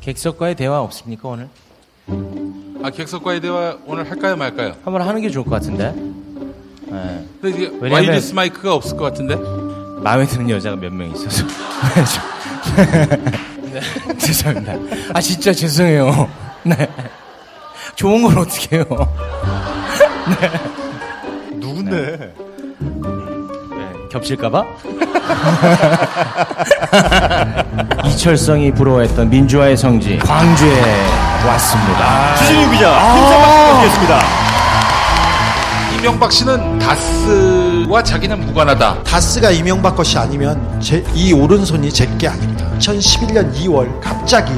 객석과의 대화 없습니까 오늘? 아 객석과의 대화 오늘 할까요 말까요? 한번 하는 게 좋을 것 같은데. 네. 근데 이게 왜냐면- 와이리스 마이크가 없을 것 같은데. 마음에 드는 여자가 몇 명 있어서. 네. 죄송합니다. 아 진짜 죄송해요. 네. 좋은 걸 어떻게 해요? 누군데? 네, 겹칠까봐? 이철성이 부러워했던 민주화의 성지 광주에 왔습니다. 주진우 기자, 김상박 기자였습니다. 이명박 씨는 다스와 자기는 무관하다. 다스가 이명박 것이 아니면 제, 이 오른손이 제 게 아닙니다. 2011년 2월 갑자기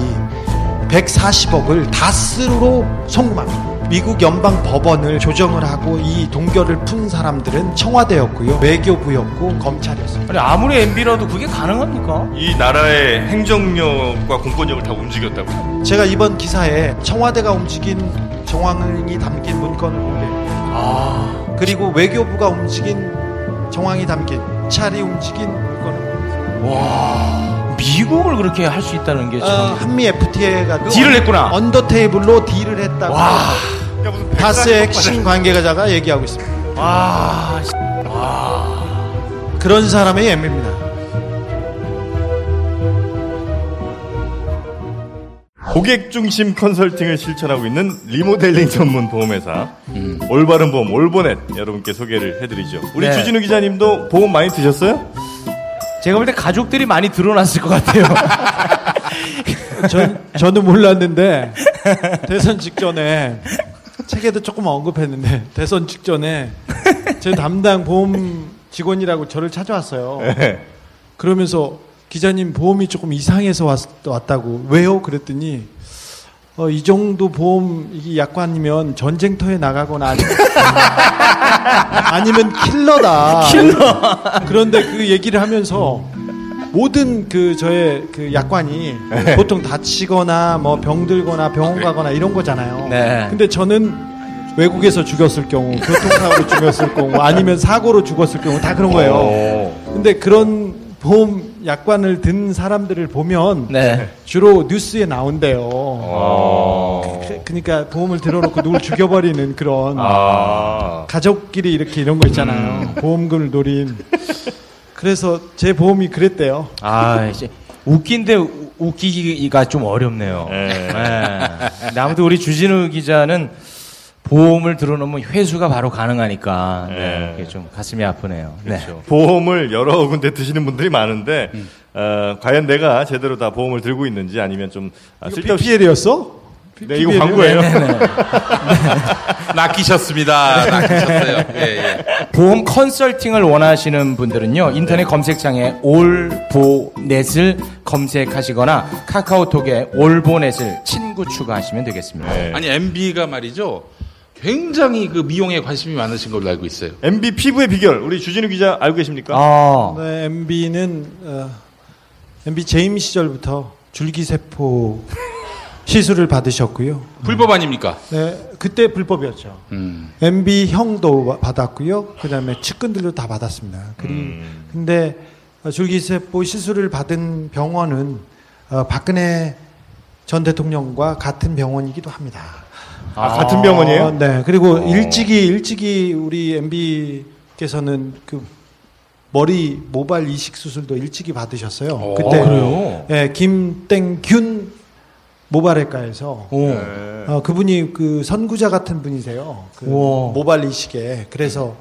140억을 다스로 송금합니다. 미국 연방 법원을 조정을 하고 이 동결을 푼 사람들은 청와대였고요, 외교부였고 검찰이었습니다. 아니 아무리 MB라도 그게 가능합니까? 이 나라의 행정력과 공권력을 다 움직였다고. 제가 이번 기사에 청와대가 움직인 정황이 담긴 문건을 공개했습니다. 아 그리고 외교부가 움직인 정황이 담긴 찰이 움직인 문건을 공개했습니다. 와, 미국을 그렇게 할 수 있다는 게 참. 어, 한미 FTA가 딜을 했구나. 언더 테이블로 딜을 했다고 와, 다스의 140억 핵심 관계자가 얘기하고 있습니다. 와, 씨. 그런 사람의 예입니다. 고객 중심 컨설팅을 실천하고 있는 리모델링 전문 보험회사 올바른 보험 올보넷 여러분께 소개를 해드리죠. 우리 네. 주진우 기자님도 보험 많이 드셨어요? 제가 볼 때 가족들이 많이 드러났을 것 같아요. 전, 저는 몰랐는데 대선 직전에 책에도 조금 언급했는데 대선 직전에 제 담당 보험 직원이라고 저를 찾아왔어요. 네. 그러면서 기자님 보험이 조금 이상해서 왔, 왔다고 왜요? 그랬더니 어, 이 정도 보험 이 약관이면 전쟁터에 나가거나 아니면, 아니면 킬러다. 킬러. 그런데 그 얘기를 하면서 모든 그 저의 그 약관이 보통 다치거나 뭐 병들거나 병원 가거나 이런 거잖아요. 네. 근데 저는 외국에서 죽었을 경우, 교통사고로 죽었을 경우, 아니면 사고로 죽었을 경우 다 그런 거예요. 오. 근데 그런 보험 약관을 든 사람들을 보면 네. 주로 뉴스에 나온대요. 어. 그, 그러니까 보험을 들어놓고 누굴 죽여버리는 그런 아. 가족끼리 이렇게 이런 거 있잖아요. 보험금을 노린. 그래서 제 보험이 그랬대요. 아, 이제 웃긴데 우- 웃기기가 좀 어렵네요. 네. 네. 아무튼 우리 주진우 기자는 보험을 들어놓으면 회수가 바로 가능하니까 네. 네. 좀 가슴이 아프네요. 네. 그렇죠. 보험을 여러 군데 드시는 분들이 많은데 어, 과연 내가 제대로 다 보험을 들고 있는지 아니면 좀 아, 쓸데없이 PPL이었어? 네, 이거 광고예요. 낚이셨습니다. 낚이셨어요. 예, 예. 보험 컨설팅을 원하시는 분들은요 인터넷 검색창에 올보넷을 검색하시거나 카카오톡에 올보넷을 친구 추가하시면 되겠습니다. 네. 아니 MB가 말이죠. 굉장히 그 미용에 관심이 많으신 걸로 알고 있어요. MB 피부의 비결 우리 주진우 기자 알고 계십니까? 아, 네, MB는 어, MB 재임 시절부터 줄기세포 시술을 받으셨고요. 불법 아닙니까? 네, 그때 불법이었죠. 음. MB 형도 받았고요. 그다음에 측근들도 다 받았습니다. 그리 음. 근데 어, 줄기세포 시술을 받은 병원은 어, 박근혜 전 대통령과 같은 병원이기도 합니다. 아, 같은 병원이에요? 어, 네. 그리고 어. 일찍이 일찍이 우리 MB께서는 그 머리 모발 이식 수술도 일찍이 받으셨어요. 어, 그때 그래요? 예, 김땡균 모발외과에서 오. 네. 어, 그분이 그 선구자 같은 분이세요. 그. 모발 이식에 그래서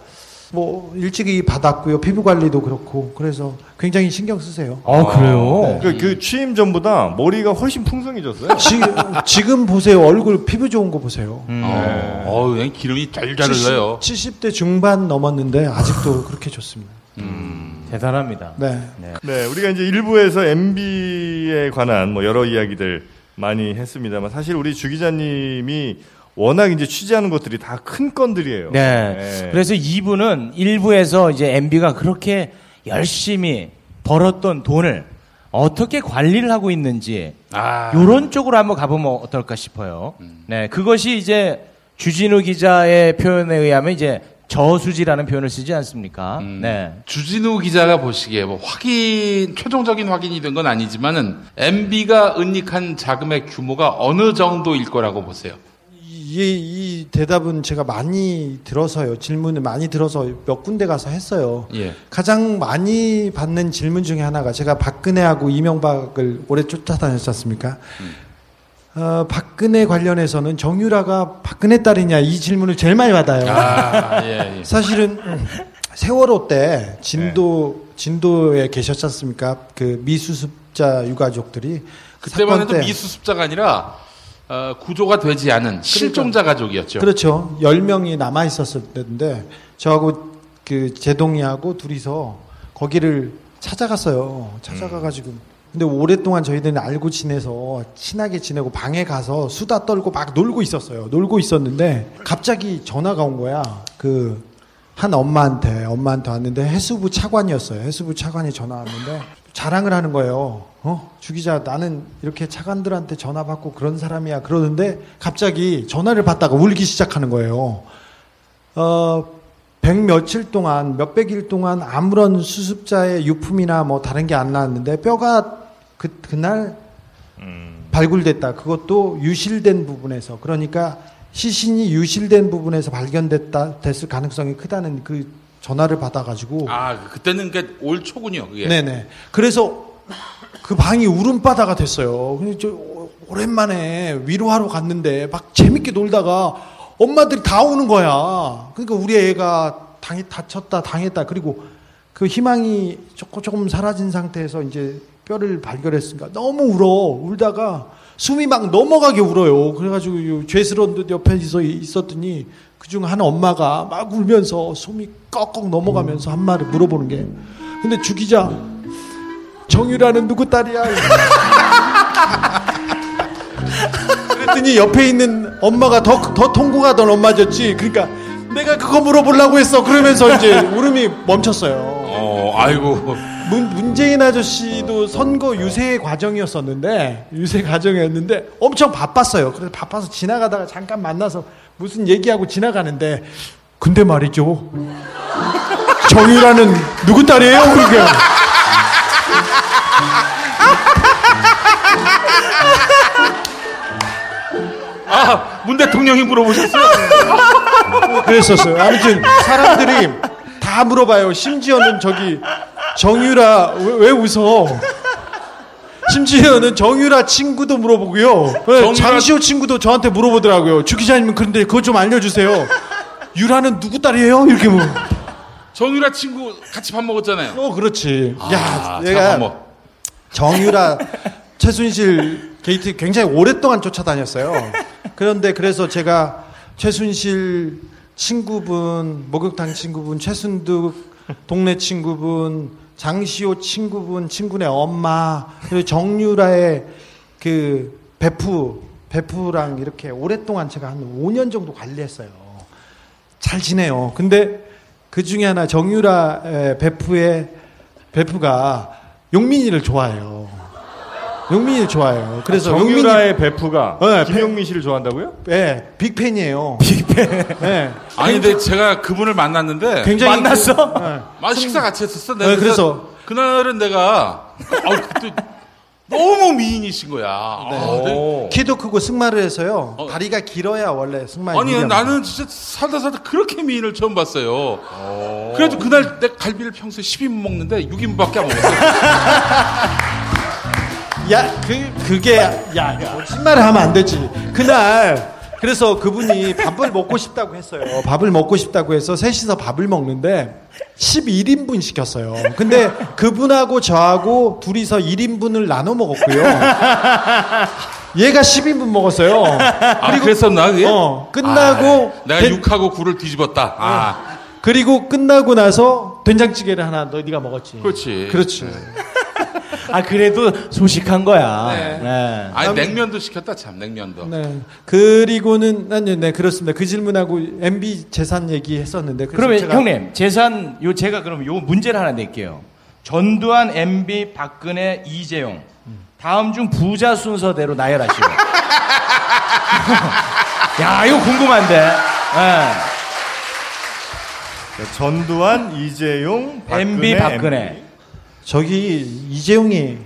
뭐 일찍이 받았고요. 피부 관리도 그렇고 그래서 굉장히 신경 쓰세요. 아, 그래요? 그, 그 취임 전보다 머리가 훨씬 풍성해졌어요. 지, 지금 보세요. 얼굴 피부 좋은 거 보세요. 음. 어, 어우, 그냥 기름이 짤짤 흘러요. 70, 대 중반 넘었는데 아직도 그렇게 좋습니다. 대단합니다. 네. 네, 우리가 이제 일부에서 MB에 관한 뭐 여러 이야기들 많이 했습니다만 사실 우리 주 기자님이 워낙 이제 취재하는 것들이 다 큰 건들이에요. 네. 네. 그래서 이분은 일부에서 이제 MB가 그렇게 열심히 벌었던 돈을 어떻게 관리를 하고 있는지 아. 요런 쪽으로 한번 가보면 어떨까 싶어요. 네. 그것이 이제 주진우 기자의 표현에 의하면 이제 저수지라는 표현을 쓰지 않습니까? 음, 네. 주진우 기자가 보시기에 뭐 확인 최종적인 확인이 된 건 아니지만은 MB가 은닉한 자금의 규모가 어느 정도일 거라고 보세요. 이, 이 대답은 제가 많이 들어서요. 질문을 많이 들어서 몇 군데 가서 했어요. 예. 가장 많이 받는 질문 중에 하나가 제가 박근혜하고 이명박을 오래 쫓아다녔지 않습니까? 어, 박근혜 관련해서는 정유라가 박근혜 딸이냐 이 질문을 제일 많이 받아요. 아, 예, 예. 사실은 세월호 때 진도 진도에 계셨지 않습니까? 그 미수습자 유가족들이 그 그때만 해도 때 미수습자가 아니라 어, 구조가 되지 않은 실종자 가족이었죠. 그렇죠. 10명이 남아 있었을 때인데 저하고 그 제동이하고 둘이서 거기를 찾아갔어요. 찾아가 가지고 근데 오랫동안 저희들은 알고 지내서 친하게 지내고 방에 가서 수다 떨고 막 놀고 있었어요. 놀고 있었는데 갑자기 전화가 온 거야. 그 한 엄마한테 엄마한테 왔는데 해수부 차관이었어요. 해수부 차관이 전화 왔는데 자랑을 하는 거예요. 어? 주기자 나는 이렇게 차관들한테 전화 받고 그런 사람이야. 그러는데 갑자기 전화를 받다가 울기 시작하는 거예요. 어, 백 며칠 동안, 몇백 일 동안 아무런 수습자의 유품이나 뭐 다른 게 안 나왔는데 뼈가 그, 그날 발굴됐다. 그것도 유실된 부분에서. 그러니까 시신이 유실된 부분에서 발견됐다, 됐을 가능성이 크다는 그 전화를 받아가지고. 아, 그때는 그올 초군요, 그게. 네네. 그래서 그 방이 울음바다가 됐어요. 근데 저 오랜만에 위로하러 갔는데 막 재밌게 놀다가 엄마들이 다 오는 거야. 그러니까 우리 애가 당해, 다쳤다, 당했다. 그리고 그 희망이 조금, 조금 사라진 상태에서 이제 뼈를 발견했으니까 너무 울어. 울다가 숨이 막 넘어가게 울어요. 그래가지고 요 죄스러운 듯 옆에 있어 있었더니 그중 한 엄마가 막 울면서 숨이 꺽꺽 넘어가면서 한 말을 물어보는 게 근데 주 기자 정유라는 누구 딸이야? 그랬더니 옆에 있는 엄마가 더, 더 통곡하던 엄마였지. 그러니까 내가 그거 물어보려고 했어. 그러면서 이제 울음이 멈췄어요. 어, 아이고. 문, 문재인 아저씨도 선거 유세 과정이었었는데 유세 과정이었는데 엄청 바빴어요. 그래서 바빠서 지나가다가 잠깐 만나서 무슨 얘기하고 지나가는데 근데 말이죠. 정유라는 누구 딸이에요? 그게 아, 문 대통령이 물어보셨어요? 그랬었어요. 아무튼 사람들이 다 물어봐요. 심지어는 저기 정유라 왜, 왜 웃어? 심지어는 정유라 친구도 물어보고요. 네, 정유라- 장시호 친구도 저한테 물어보더라고요. 주 기자님 그런데 그거 좀 알려주세요. 유라는 누구 딸이에요? 이렇게 뭐. 정유라 친구 같이 밥 먹었잖아요. 어 그렇지. 야 아, 내가 참, 뭐. 정유라 최순실 게이트 굉장히 오랫동안 쫓아다녔어요. 그런데 그래서 제가 최순실 친구분, 목욕탕 친구분, 최순득 동네 친구분, 장시호 친구분, 친구네 엄마, 그리고 정유라의 그 베프, 베프랑 이렇게 오랫동안 제가 한 5년 정도 관리했어요. 잘 지내요. 근데 그 중에 하나 정유라 베프의 베프가 용민이를 좋아해요. 용민이를 좋아해요. 그래서 용민이 정유라의 베프가 네, 김용민 씨를 좋아한다고요? 네, 빅팬이에요. 빅팬. 네. 아니, 근데 제가 그분을 만났는데. 굉장히 만났어? 그- 네. 아, 식사 같이 했었어. 네, 그래서- 그날은 내가 아, 그때 너무 미인이신 거야. 아, 네. 오. 키도 크고 승마를 해서요. 어. 다리가 길어야 원래 승마에 아니. 나는 진짜 살다 살다 그렇게 미인을 처음 봤어요. 그래도 그날 내 갈비를 평소에 10인분 먹는데 6인분밖에 안 먹었어요. 야, 그 그게 야, 거짓말을 하면 안 되지. 그날 그래서 그분이 밥을 먹고 싶다고 했어요. 밥을 먹고 싶다고 해서 셋이서 밥을 먹는데 11인분 시켰어요. 근데 그분하고 저하고 둘이서 1인분을 나눠 먹었고요. 얘가 10인분 먹었어요. 아, 그랬었나 그게? 어, 끝나고 아, 내가 된- 육하고 굴을 뒤집었다. 아, 그리고 끝나고 나서 된장찌개를 하나 너 네가 먹었지. 그렇지. 그렇지. 아 그래도 소식한 거야. 네. 네. 아니 냉면도 시켰다 참 냉면도. 네. 그리고는 난 네, 그렇습니다. 그 질문하고 MB 재산 얘기했었는데 그러면 제가 형님 재산 요 제가 그럼 요 문제를 하나 낼게요. 전두환, MB, 박근혜, 이재용 다음 중 부자 순서대로 나열하시오. 야 이거 궁금한데. 예. 전두환, 이재용, 박근혜, MB 박근혜. 저기 이재용이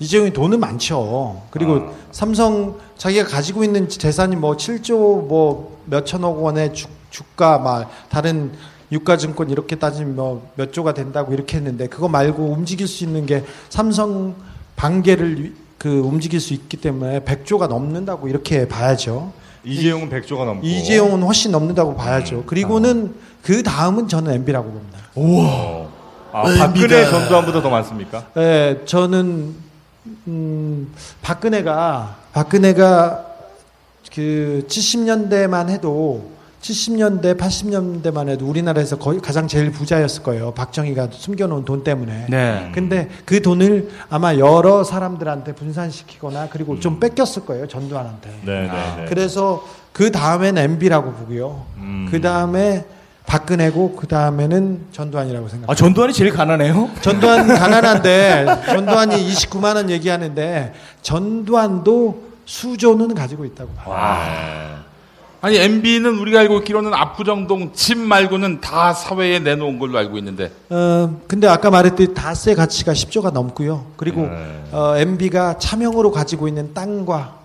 이재용이 돈은 많죠. 그리고 아. 삼성 자기가 가지고 있는 재산이 뭐 7조 뭐 몇천억 원의 주, 주가 막 다른 유가증권 이렇게 따지면 뭐 몇 조가 된다고 이렇게 했는데 그거 말고 움직일 수 있는 게 삼성 반개를 위- 그 움직일 수 있기 때문에 100조가 넘는다고 이렇게 봐야죠. 이재용은 100조가 넘고 이재용은 훨씬 넘는다고 봐야죠. 그리고는 그 다음은 저는 MB라고 봅니다. 어. 아, 박근혜 전두환보다 더 많습니까? 예, 저는 음, 박근혜가 박근혜가 그 70년대만 해도 70년대, 80년대만 해도 우리나라에서 거의 가장 제일 부자였을 거예요. 박정희가 숨겨놓은 돈 때문에. 네. 근데 그 돈을 아마 여러 사람들한테 분산시키거나 그리고 좀 뺏겼을 거예요. 전두환한테. 네, 네, 네. 그래서 그 다음엔 MB라고 보고요. 음. 그 다음에 박근혜고 그 다음에는 전두환이라고 생각합니다. 아, 전두환이 제일 가난해요? 전두환 가난한데 전두환이 29만 원 얘기하는데 전두환도 수조는 가지고 있다고 봐요. 아니 MB는 우리가 알고 있기로는 압구정동 집 말고는 다 사회에 내놓은 걸로 알고 있는데 어, 근데 아까 말했듯이 다스의 가치가 10조가 넘고요. 그리고 네. 어, MB가 차명으로 가지고 있는 땅과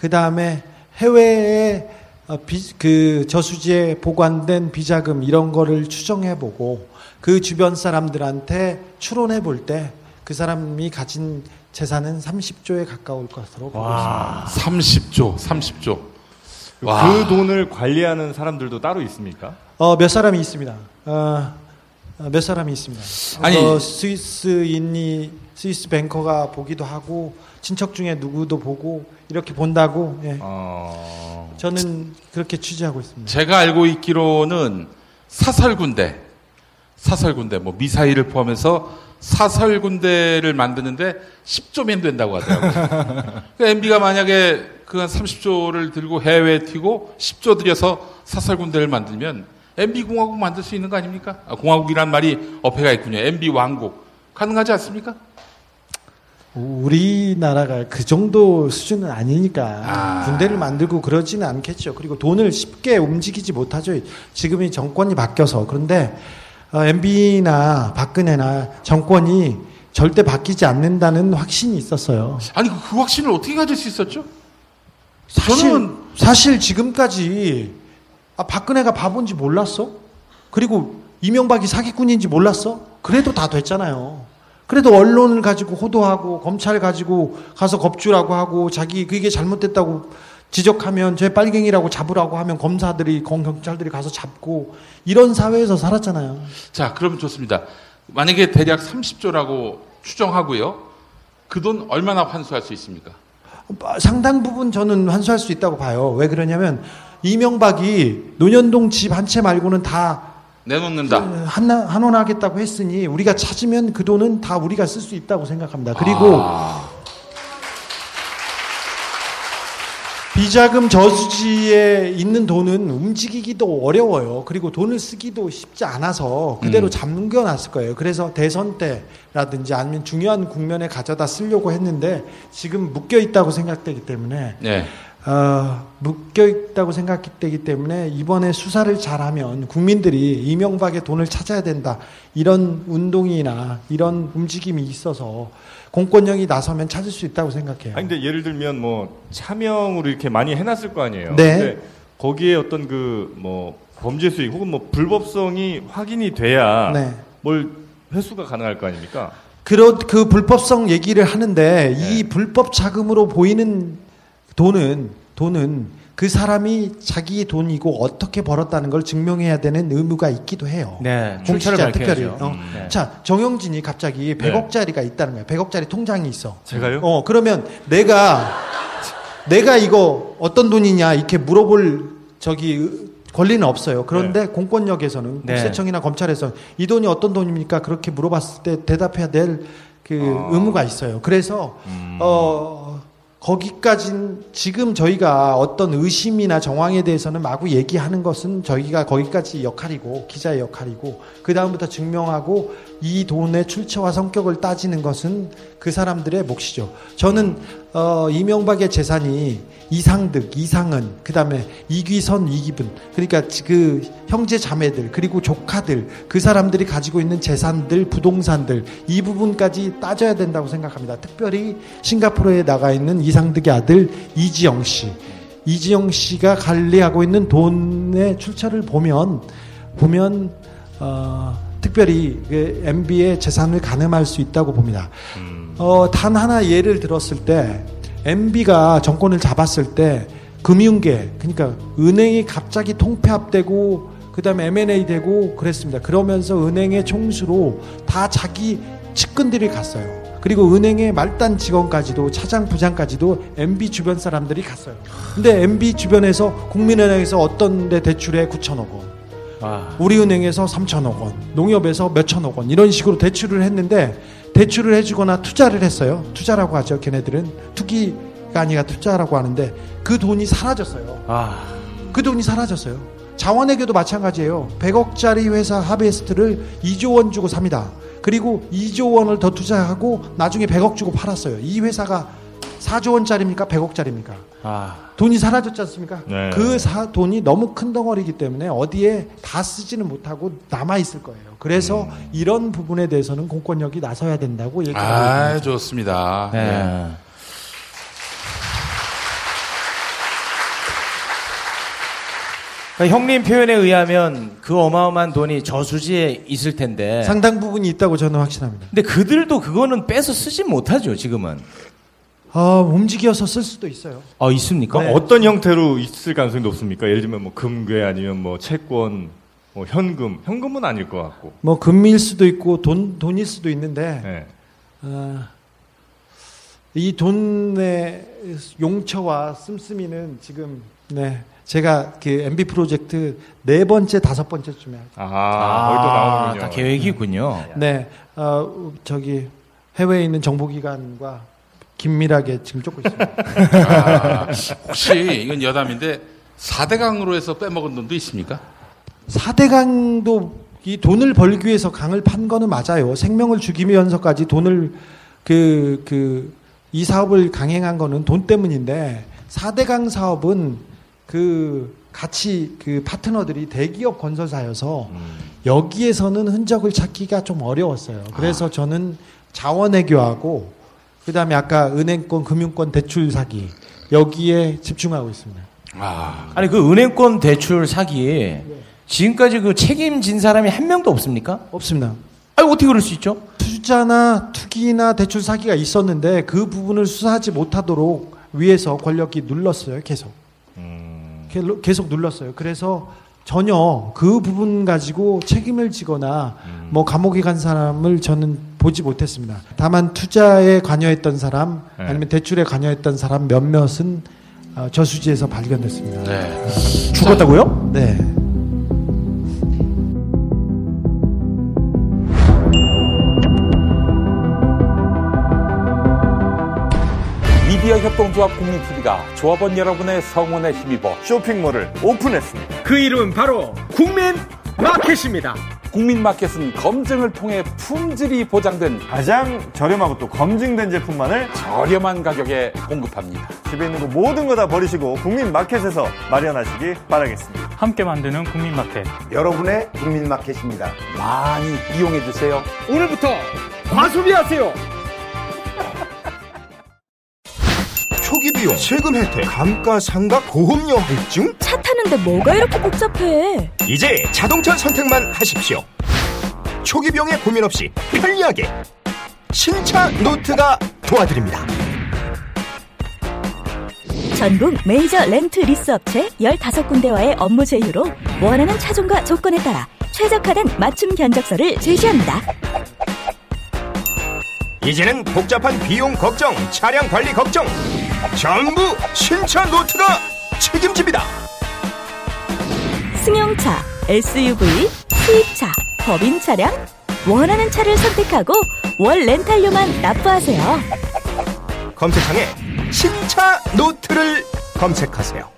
그 다음에 해외에 그 저수지에 보관된 비자금 이런 거를 추정해 보고 그 주변 사람들한테 추론해 볼 때 그 사람이 가진 재산은 30조에 가까울 것으로 보고 있습니다. 30조, 30조. 와. 그 돈을 관리하는 사람들도 따로 있습니까? 어, 몇 사람이 있습니다. 어, 어, 몇 사람이 있습니다. 아니. 어, 스위스인이 스위스 뱅커가 보기도 하고 친척 중에 누구도 보고 이렇게 본다고 예. 어... 저는 그렇게 취재하고 있습니다. 제가 알고 있기로는 사설군대, 사설군대, 뭐 미사일을 포함해서 사설군대를 만드는데 10조면 된다고 하더라고요. 그러니까 MB가 만약에 그한 30조를 들고 해외에 튀고 10조 들여서 사설군대를 만들면 MB 공화국 만들 수 있는 거 아닙니까? 아, 공화국이란 말이 어폐가 있군요. MB 왕국 가능하지 않습니까? 우리나라가 그 정도 수준은 아니니까 아. 군대를 만들고 그러지는 않겠죠. 그리고 돈을 쉽게 움직이지 못하죠. 지금이 정권이 바뀌어서 그런데 어, MB나 박근혜나 정권이 절대 바뀌지 않는다는 확신이 있었어요. 아니 그, 그 확신을 어떻게 가질 수 있었죠? 사실 저는- 사실 지금까지 아, 박근혜가 바본지 몰랐어? 그리고 이명박이 사기꾼인지 몰랐어? 그래도 다 됐잖아요. 그래도 언론을 가지고 호도하고 검찰 가지고 가서 겁주라고 하고 자기 그게 잘못됐다고 지적하면 제 빨갱이라고 잡으라고 하면 검사들이 검- 경찰들이 가서 잡고 이런 사회에서 살았잖아요. 자, 그럼 좋습니다. 만약에 대략 30조라고 추정하고요. 그 돈 얼마나 환수할 수 있습니까? 상당 부분 저는 환수할 수 있다고 봐요. 왜 그러냐면 이명박이 논현동 집 한 채 말고는 다 내놓는다. 한, 한원하겠다고 했으니 우리가 찾으면 그 돈은 다 우리가 쓸 수 있다고 생각합니다. 그리고 아, 비자금 저수지에 있는 돈은 움직이기도 어려워요. 그리고 돈을 쓰기도 쉽지 않아서 그대로 음. 잠겨놨을 거예요. 그래서 대선 때라든지 아니면 중요한 국면에 가져다 쓰려고 했는데 지금 묶여 있다고 생각되기 때문에 네. 어, 묶여 있다고 생각되기 때문에 이번에 수사를 잘하면 국민들이 이명박의 돈을 찾아야 된다 이런 운동이나 이런 움직임이 있어서 공권력이 나서면 찾을 수 있다고 생각해요. 아니 근데 예를 들면 뭐 차명으로 이렇게 많이 해놨을 거 아니에요. 네. 거기에 어떤 그 뭐 범죄 수익 혹은 뭐 불법성이 확인이 돼야 네. 뭘 회수가 가능할 거 아닙니까? 그런 그 불법성 얘기를 하는데 이 네. 불법 자금으로 보이는 돈은 돈은 그 사람이 자기 돈이고 어떻게 벌었다는 걸 증명해야 되는 의무가 있기도 해요. 네. 공차를 출시자 특별히. 어. 네. 자, 정영진이 갑자기 네. 100억짜리가 있다는 거야. 100억짜리 통장이 있어. 제가요? 어, 그러면 내가 내가 이거 어떤 돈이냐 이렇게 물어볼 저기 권리는 없어요. 그런데 공권력에서는 네. 국세청이나 검찰에서 이 돈이 어떤 돈입니까? 그렇게 물어봤을 때 대답해야 될그 아. 의무가 있어요. 그래서 음. 어 거기까진 지금 저희가 어떤 의심이나 정황에 대해서는 마구 얘기하는 것은 저희가 거기까지 역할이고 기자의 역할이고 그 다음부터 증명하고 이 돈의 출처와 성격을 따지는 것은 그 사람들의 몫이죠. 저는 어, 이명박의 재산이 이상득, 이상은, 그 다음에 이귀선, 이기분, 그러니까 그 형제 자매들, 그리고 조카들, 그 사람들이 가지고 있는 재산들, 부동산들, 이 부분까지 따져야 된다고 생각합니다. 특별히 싱가포르에 나가 있는 이상득의 아들 이지영 씨. 이지영 씨가 관리하고 있는 돈의 출처를 보면, 보면, 어, 특별히 그 MB의 재산을 가늠할 수 있다고 봅니다. 어, 단 하나 예를 들었을 때, MB가 정권을 잡았을 때 금융계 그러니까 은행이 갑자기 통폐합되고 그다음에 M&A 되고 그랬습니다. 그러면서 은행의 총수로 다 자기 측근들이 갔어요. 그리고 은행의 말단 직원까지도 차장 부장까지도 MB 주변 사람들이 갔어요. 근데 MB 주변에서 국민은행에서 어떤 데 대출에 9천억 원, 아. 우리은행에서 3천억 원, 농협에서 몇천억 원 이런 식으로 대출을 했는데 대출을 해주거나 투자를 했어요. 투자라고 하죠. 걔네들은 투기가 아니라 투자라고 하는데 그 돈이 사라졌어요. 아. 그 돈이 사라졌어요. 자원외교도 마찬가지예요. 100억짜리 회사 하베스트를 2조 원 주고 삽니다. 그리고 2조 원을 더 투자하고 나중에 100억 주고 팔았어요. 이 회사가 4조 원짜리입니까? 100억짜리입니까? 아. 돈이 사라졌지 않습니까? 네. 그 사, 돈이 너무 큰 덩어리이기 때문에 어디에 다 쓰지는 못하고 남아 있을 거예요. 그래서 이런 부분에 대해서는 공권력이 나서야 된다고 얘기하고 아, 있습니다. 좋습니다. 네. 네. 그러니까 형님 표현에 의하면 그 어마어마한 돈이 저수지에 있을 텐데. 상당 부분이 있다고 저는 확신합니다. 근데 그들도 그거는 빼서 쓰지 못하죠, 지금은. 어, 움직여서 쓸 수도 있어요. 아, 있습니까? 그럼 어떤 형태로 있을 가능성이 높습니까? 예를 들면 뭐 금괴 아니면 뭐 채권, 뭐 현금, 현금은 아닐 것 같고. 뭐 금일 수도 있고 돈 돈일 수도 있는데 네. 어, 이 돈의 용처와 씀씀이는 지금 네 제가 그 MB 프로젝트 네 번째 다섯 번째쯤에 아, 거기 또 나오는군요. 다 계획이 있군요. 네 어, 저기 해외에 있는 정보기관과 긴밀하게 지금 쫓고 있습니다. 아, 혹시 이건 여담인데 4대강으로 해서 빼먹은 돈도 있습니까? 4대강도 이 돈을 벌기 위해서 강을 판 거는 맞아요. 생명을 죽이면서까지 돈을 그, 그, 이 사업을 강행한 거는 돈 때문인데 4대강 사업은 그 같이 그 파트너들이 대기업 건설사여서 여기에서는 흔적을 찾기가 좀 어려웠어요. 그래서 저는 자원외교하고 그 다음에 아까 은행권, 금융권 대출 사기 여기에 집중하고 있습니다. 아, 아니, 그 은행권 대출 사기 지금까지 그 책임진 사람이 한 명도 없습니까? 없습니다. 아니, 어떻게 그럴 수 있죠? 투자나 투기나 대출 사기가 있었는데 그 부분을 수사하지 못하도록 위에서 권력이 눌렀어요. 계속. 게- 계속 눌렀어요. 그래서 전혀 그 부분 가지고 책임을 지거나 뭐 감옥에 간 사람을 저는 보지 못했습니다. 다만 투자에 관여했던 사람 네. 아니면 대출에 관여했던 사람 몇몇은 어, 저수지에서 발견됐습니다. 네. 죽었다고요? 네. 미디어 협동조합 국민TV가 조합원 여러분의 성원에 힘입어 쇼핑몰을 오픈했습니다. 그 이름은 바로 국민 마켓입니다. 국민마켓은 검증을 통해 품질이 보장된 가장 저렴하고 또 검증된 제품만을 저렴한 가격에 공급합니다. 집에 있는 거 모든 거 다 버리시고 국민 마켓에서 마련하시기 바라겠습니다. 함께 만드는 국민마켓. 여러분의 국민마켓입니다. 많이 이용해 주세요. 오늘부터 과소비하세요. 초기 비용, 세금 혜택, 감가상각, 보험료 할증? 차 타는데 뭐가 이렇게 복잡해? 이제 자동차 선택만 하십시오. 초기 비용에 고민 없이 편리하게 신차 노트가 도와드립니다. 전국 메이저 렌트 리스 업체 15군데와의 업무 제휴로 원하는 차종과 조건에 따라 최적화된 맞춤 견적서를 제시합니다. 이제는 복잡한 비용 걱정, 차량 관리 걱정 전부 신차 노트가 책임집니다. 승용차, SUV, 수입차, 법인 차량 원하는 차를 선택하고 월 렌탈료만 납부하세요. 검색창에 신차 노트를 검색하세요.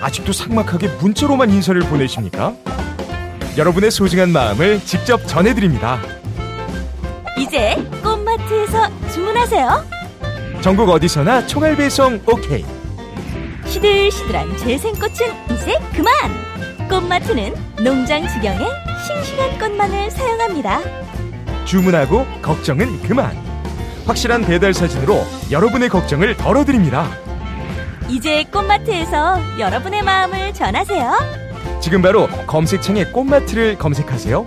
아직도 삭막하게 문자로만 인사를 보내십니까? 여러분의 소중한 마음을 직접 전해드립니다. 이제 꽃마트에서 주문하세요. 전국 어디서나 총알 배송 오케이. 시들시들한 재생꽃은 이제 그만! 꽃마트는 농장 지경에 싱싱한 꽃만을 사용합니다. 주문하고 걱정은 그만. 확실한 배달 사진으로 여러분의 걱정을 덜어드립니다. 이제 꽃마트에서 여러분의 마음을 전하세요. 지금 바로 검색창에 꽃마트를 검색하세요.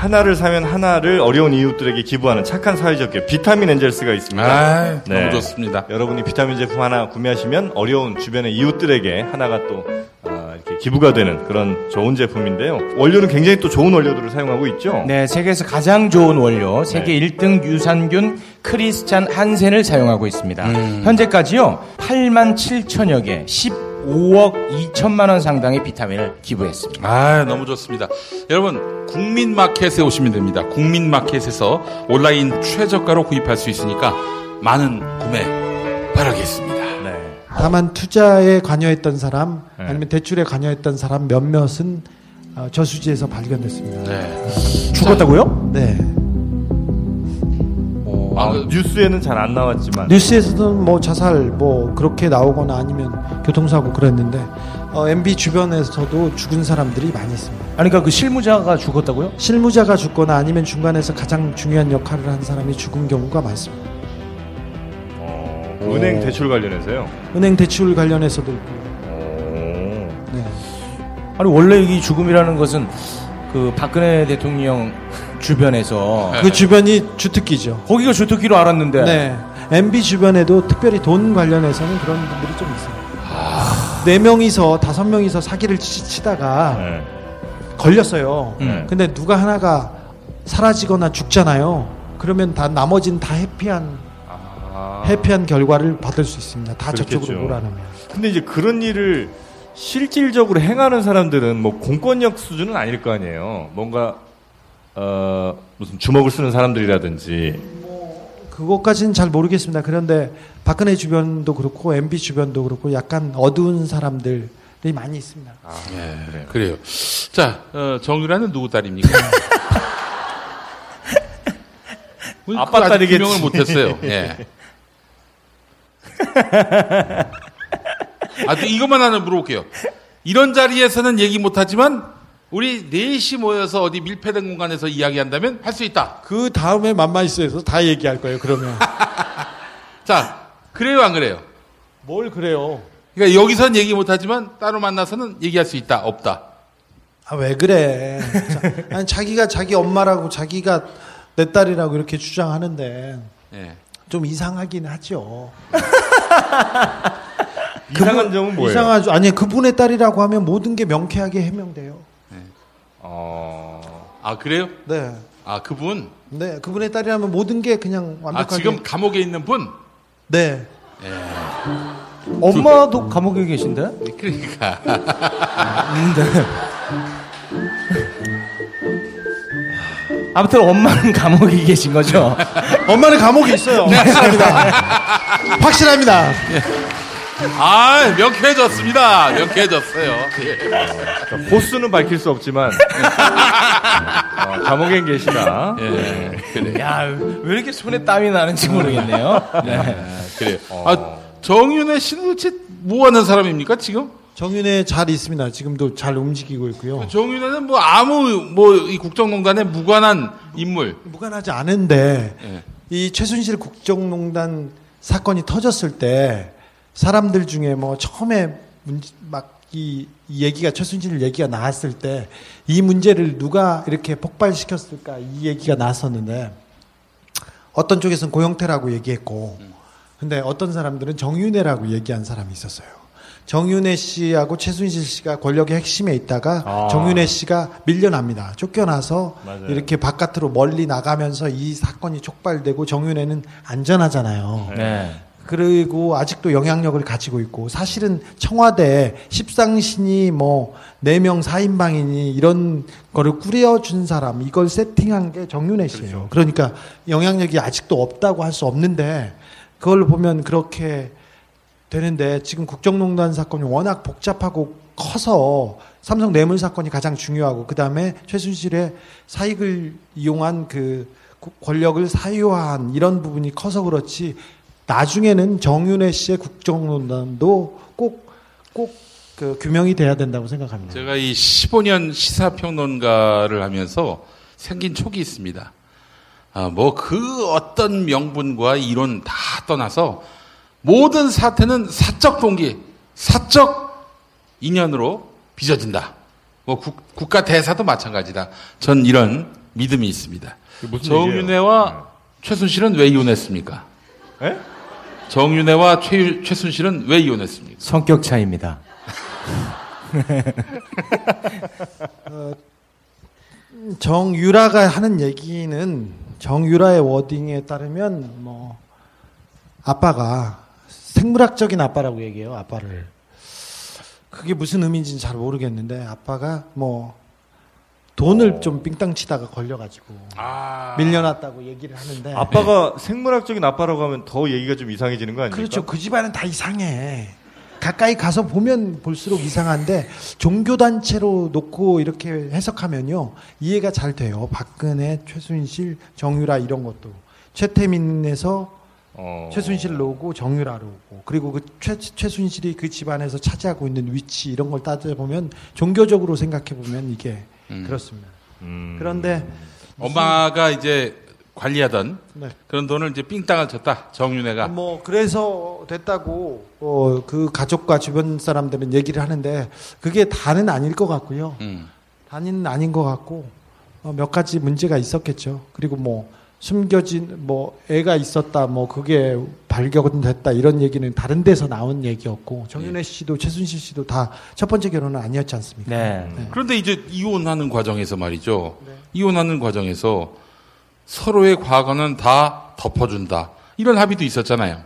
하나를 사면 하나를 어려운 이웃들에게 기부하는 착한 사회적 기업 비타민 엔젤스가 있습니다. 아, 너무 좋습니다. 여러분이 비타민 제품 하나 구매하시면 어려운 주변의 이웃들에게 하나가 또 아, 이렇게 기부가 되는 그런 좋은 제품인데요. 원료는 굉장히 또 좋은 원료들을 사용하고 있죠. 네, 세계에서 가장 좋은 원료, 세계 1등 유산균 크리스찬 한센을 사용하고 있습니다. 현재까지요, 8만 7천여 개, 15억 2천만 원 상당의 비타민을 기부했습니다. 아, 너무 좋습니다. 여러분, 국민마켓에 오시면 됩니다. 국민마켓에서 온라인 최저가로 구입할 수 있으니까 많은 구매 바라겠습니다. 다만 투자에 관여했던 사람 아니면 대출에 관여했던 사람 몇몇은 어, 저수지에서 발견됐습니다. 네. 죽었다고요? 네. 아, 뉴스에는 잘 안 나왔지만 뉴스에서는 뭐 자살 뭐 그렇게 나오거나 아니면 교통사고 그랬는데 어, MB 주변에서도 죽은 사람들이 많이 있습니다. 아니, 그러니까 그 실무자가 죽었다고요? 실무자가 죽거나 아니면 중간에서 가장 중요한 역할을 한 사람이 죽은 경우가 많습니다. 은행 대출 관련해서요. 은행 대출 관련해서도 있고. 네. 아니, 원래 이 죽음이라는 것은 그 박근혜 대통령 주변에서 그 주변이 주특기죠. 거기가 주특기로 알았는데. 네. MB 주변에도 특별히 돈 관련해서는 그런 분들이 좀 있어요. 네 명이서 다섯 명이서 사기를 치, 치다가 걸렸어요. 음. 근데 누가 하나가 사라지거나 죽잖아요. 그러면 다 나머지는 다 해피한 해피한 결과를 받을 수 있습니다. 다 저쪽으로 그렇겠죠. 몰아넣으면. 근데 이제 그런 일을 실질적으로 행하는 사람들은 뭐 공권력 수준은 아닐 거 아니에요. 뭔가 어 무슨 주먹을 쓰는 사람들이라든지 그것까지는 잘 모르겠습니다. 그런데 박근혜 주변도 그렇고 MB 주변도 그렇고 약간 어두운 사람들이 많이 있습니다. 예, 그래요. 자, 어, 정유라는 누구 딸입니까? 아빠 아직 딸이겠지. 규명을 못했어요. 예. 아, 또 이것만 하나 물어볼게요. 이런 자리에서는 얘기 못하지만 우리 넷이 모여서 어디 밀폐된 공간에서 이야기한다면 할 수 있다. 그 다음에 맘마이스에서 다 얘기할 거예요. 그러면 자, 그래요, 안 그래요? 뭘 그래요? 그러니까 여기선 얘기 못하지만 따로 만나서는 얘기할 수 있다, 없다. 아 왜 그래? 자, 아니 자기가 자기 엄마라고 자기가 내 딸이라고 이렇게 주장하는데 예. 좀 이상하긴 하죠. 이상한 점은 뭐예요? 이상하죠. 아니 그분의 딸이라고 하면 모든 게 명쾌하게 해명돼요. 어... 아, 그래요? 네. 아, 그분? 네, 그분의 딸이라면 모든 게 그냥 아, 완벽하게. 지금 감옥에 있는 분? 네. 엄마도 감옥에 계신데? 그러니까. 아무튼 엄마는 감옥에 계신 거죠? 엄마는 감옥에 있어요. 네. 확실합니다. 확실합니다. 아, 명쾌해졌습니다. 명쾌해졌어요. 예. 보스는 밝힐 수 없지만 어, 감옥에 계시나 예, 그래. 야, 왜 이렇게 손에 땀이 나는지 모르겠네요. 네. 그래요. 아, 정윤혜 씨는 도대체 뭐 하는 사람입니까, 지금? 정윤회 잘 있습니다. 지금도 잘 움직이고 있고요. 정윤회는 뭐 아무 뭐 이 국정농단에 무관한 인물. 무관하지 않은데 예. 이 최순실 국정농단 사건이 터졌을 때 사람들 중에 뭐 처음에 막 이 얘기가 최순실 얘기가 나왔을 때 이 문제를 누가 이렇게 폭발시켰을까 이 얘기가 나왔었는데 어떤 쪽에서는 고영태라고 얘기했고 근데 어떤 사람들은 정윤회라고 얘기한 사람이 있었어요. 정윤회 씨하고 최순실 씨가 권력의 핵심에 있다가 아. 정윤회 씨가 밀려납니다. 쫓겨나서 맞아요. 이렇게 바깥으로 멀리 나가면서 이 사건이 촉발되고 정윤회는 안전하잖아요. 네. 그리고 아직도 영향력을 가지고 있고 사실은 청와대 십상신이 뭐 4명 4인방이니 이런 거를 꾸려준 사람 이걸 세팅한 게 정윤회 씨예요. 그러니까 영향력이 아직도 없다고 할 수 없는데 그걸 보면 그렇게 되는데 지금 국정농단 사건이 워낙 복잡하고 커서 삼성 뇌물 사건이 가장 중요하고 그 다음에 최순실의 사익을 이용한 그 구- 권력을 사유화한 이런 부분이 커서 그렇지 나중에는 정윤회 씨의 국정농단도 꼭 꼭 그 규명이 돼야 된다고 생각합니다. 제가 이 15년 시사평론가를 하면서 생긴 촉이 있습니다. 아, 뭐 그 어떤 명분과 이론 다 떠나서 모든 사태는 사적 동기, 사적 인연으로 빚어진다. 뭐 국, 국가 대사도 마찬가지다. 전 이런 믿음이 있습니다. 무슨 정윤회와 최순실은 왜 이혼했습니까? 예? 정윤회와 최, 최순실은 왜 이혼했습니까? 성격 차이입니다. 정유라가 하는 얘기는 정유라의 워딩에 따르면 뭐 아빠가 생물학적인 아빠라고 얘기해요. 아빠를 그게 무슨 의미인지는 잘 모르겠는데 아빠가 뭐 돈을 좀 삥땅 치다가 걸려가지고 밀려났다고 얘기를 하는데 아빠가 생물학적인 아빠라고 하면 더 얘기가 좀 이상해지는 거 아닙니까? 그렇죠. 그 집안은 다 이상해. 가까이 가서 보면 볼수록 이상한데 종교 단체로 놓고 이렇게 해석하면요 이해가 잘 돼요. 박근혜, 최순실, 정유라 이런 것도 최태민에서 어. 최순실 놓고 정유라로 오고 그리고 그 최, 최순실이 그 집안에서 차지하고 있는 위치 이런 걸 따져보면 종교적으로 생각해 보면 이게 음. 그렇습니다. 음. 그런데 엄마가 이제 관리하던 네. 그런 돈을 이제 삥땅을 쳤다. 정윤회가. 뭐 그래서 됐다고 어, 그 가족과 주변 사람들은 얘기를 하는데 그게 다는 아닐 것 같고요. 음. 다는 아닌 것 같고 어, 몇 가지 문제가 있었겠죠. 그리고 뭐 숨겨진 뭐 애가 있었다 뭐 그게 발견됐다 이런 얘기는 다른 데서 나온 얘기였고 정윤혜 씨도 최순실 씨도 다 첫 번째 결혼은 아니었지 않습니까? 네. 그런데 이제 이혼하는 과정에서 말이죠. 이혼하는 과정에서 서로의 과거는 다 덮어준다. 이런 합의도 있었잖아요.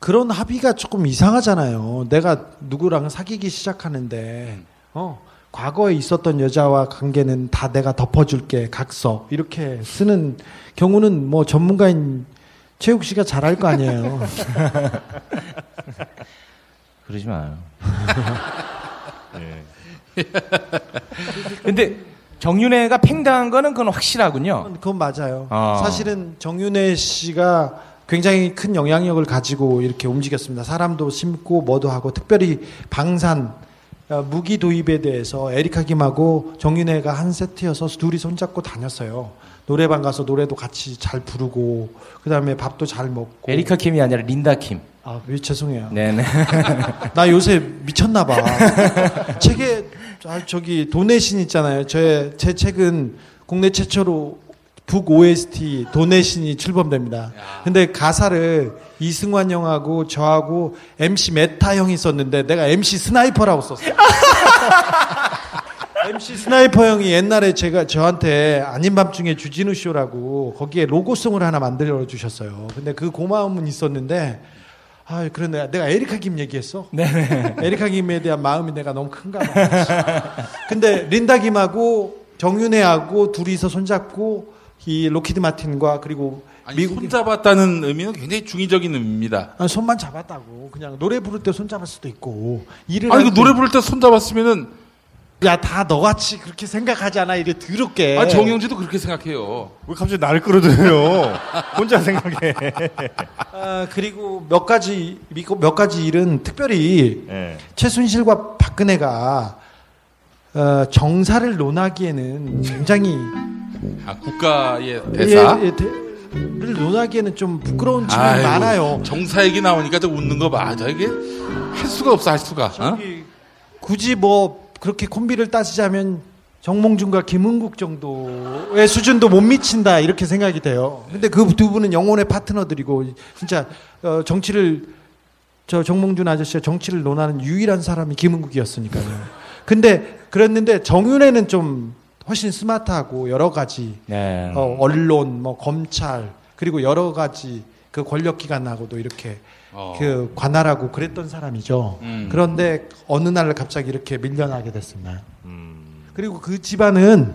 그런 합의가 조금 이상하잖아요. 내가 누구랑 사귀기 시작하는데, 어, 과거에 있었던 여자와 관계는 다 내가 덮어줄게, 각서. 이렇게 쓰는 경우는 뭐 전문가인 최욱 씨가 잘 알 거 아니에요. 그러지 마요. 예. 근데 정윤회가 팽당한 거는 그건 확실하군요. 그건 맞아요. 아. 사실은 정윤혜 씨가 굉장히 큰 영향력을 가지고 이렇게 움직였습니다. 사람도 심고 뭐도 하고 특별히 방산 어, 무기 도입에 대해서 에리카 김하고 정윤혜가 한 세트여서 둘이 손잡고 다녔어요. 노래방 가서 노래도 같이 잘 부르고 그다음에 밥도 잘 먹고. 에리카 킴이 아니라 린다 킴. 아, 예, 죄송해요. 네네. 나 요새 미쳤나 봐. 책에 아, 저기 돈의 신 있잖아요. 제, 제 책은 국내 최초로 book OST 돈의 신이 출범됩니다. 근데 가사를 이승환 형하고 저하고 MC 메타 형이 썼는데 내가 MC 스나이퍼라고 썼어. MC 스나이퍼 형이 옛날에 제가 저한테 아닌 밤중에 주진우 쇼라고 거기에 로고송을 하나 만들어 주셨어요. 근데 그 고마움은 있었는데 아, 그런데 내가 에리카 김 얘기했어. 네네. 에리카 김에 대한 마음이 내가 너무 큰가 봐. 근데 린다 김하고 정윤회하고 둘이서 손잡고 이 록히드 마틴과 그리고 아니, 미국 손잡았다는 의미는 굉장히 중의적인 의미입니다. 아, 손만 잡았다고. 그냥 노래 부를 때 손잡을 수도 있고 일을 아니, 할그 때- 노래 부를 때 손잡았으면은 야, 다 너같이 그렇게 생각하잖아. 이래 더럽게. 아, 정영지도 그렇게 생각해요. 왜 갑자기 나를 끌어들여요? 혼자 생각해. 아, 그리고 몇 가지 미국 몇 가지 일은 특별히 예. 최순실과 박근혜가 어, 정사를 논하기에는 굉장히 아, 국가의 대사. 예, 예, 를 논하기에는 좀 부끄러운 점이 많아요. 정사 얘기 나오니까 저 웃는 거 봐. 저 이게 할 수가 없어, 할 수가. 어? 굳이 뭐 그렇게 콤비를 따지자면 정몽준과 김은국 정도의 수준도 못 미친다 이렇게 생각이 돼요. 근데 그 두 분은 영혼의 파트너들이고 진짜 어, 정치를 저 정몽준 아저씨가 정치를 논하는 유일한 사람이 김은국이었으니까요. 근데 그랬는데 정윤회는 좀 훨씬 스마트하고 여러 가지 네. 어, 언론, 뭐 검찰 그리고 여러 가지 그 권력 기관하고도 이렇게 어. 그 관할하고 그랬던 사람이죠. 음. 그런데 어느 날 갑자기 이렇게 밀려나게 됐습니다. 그리고 그 집안은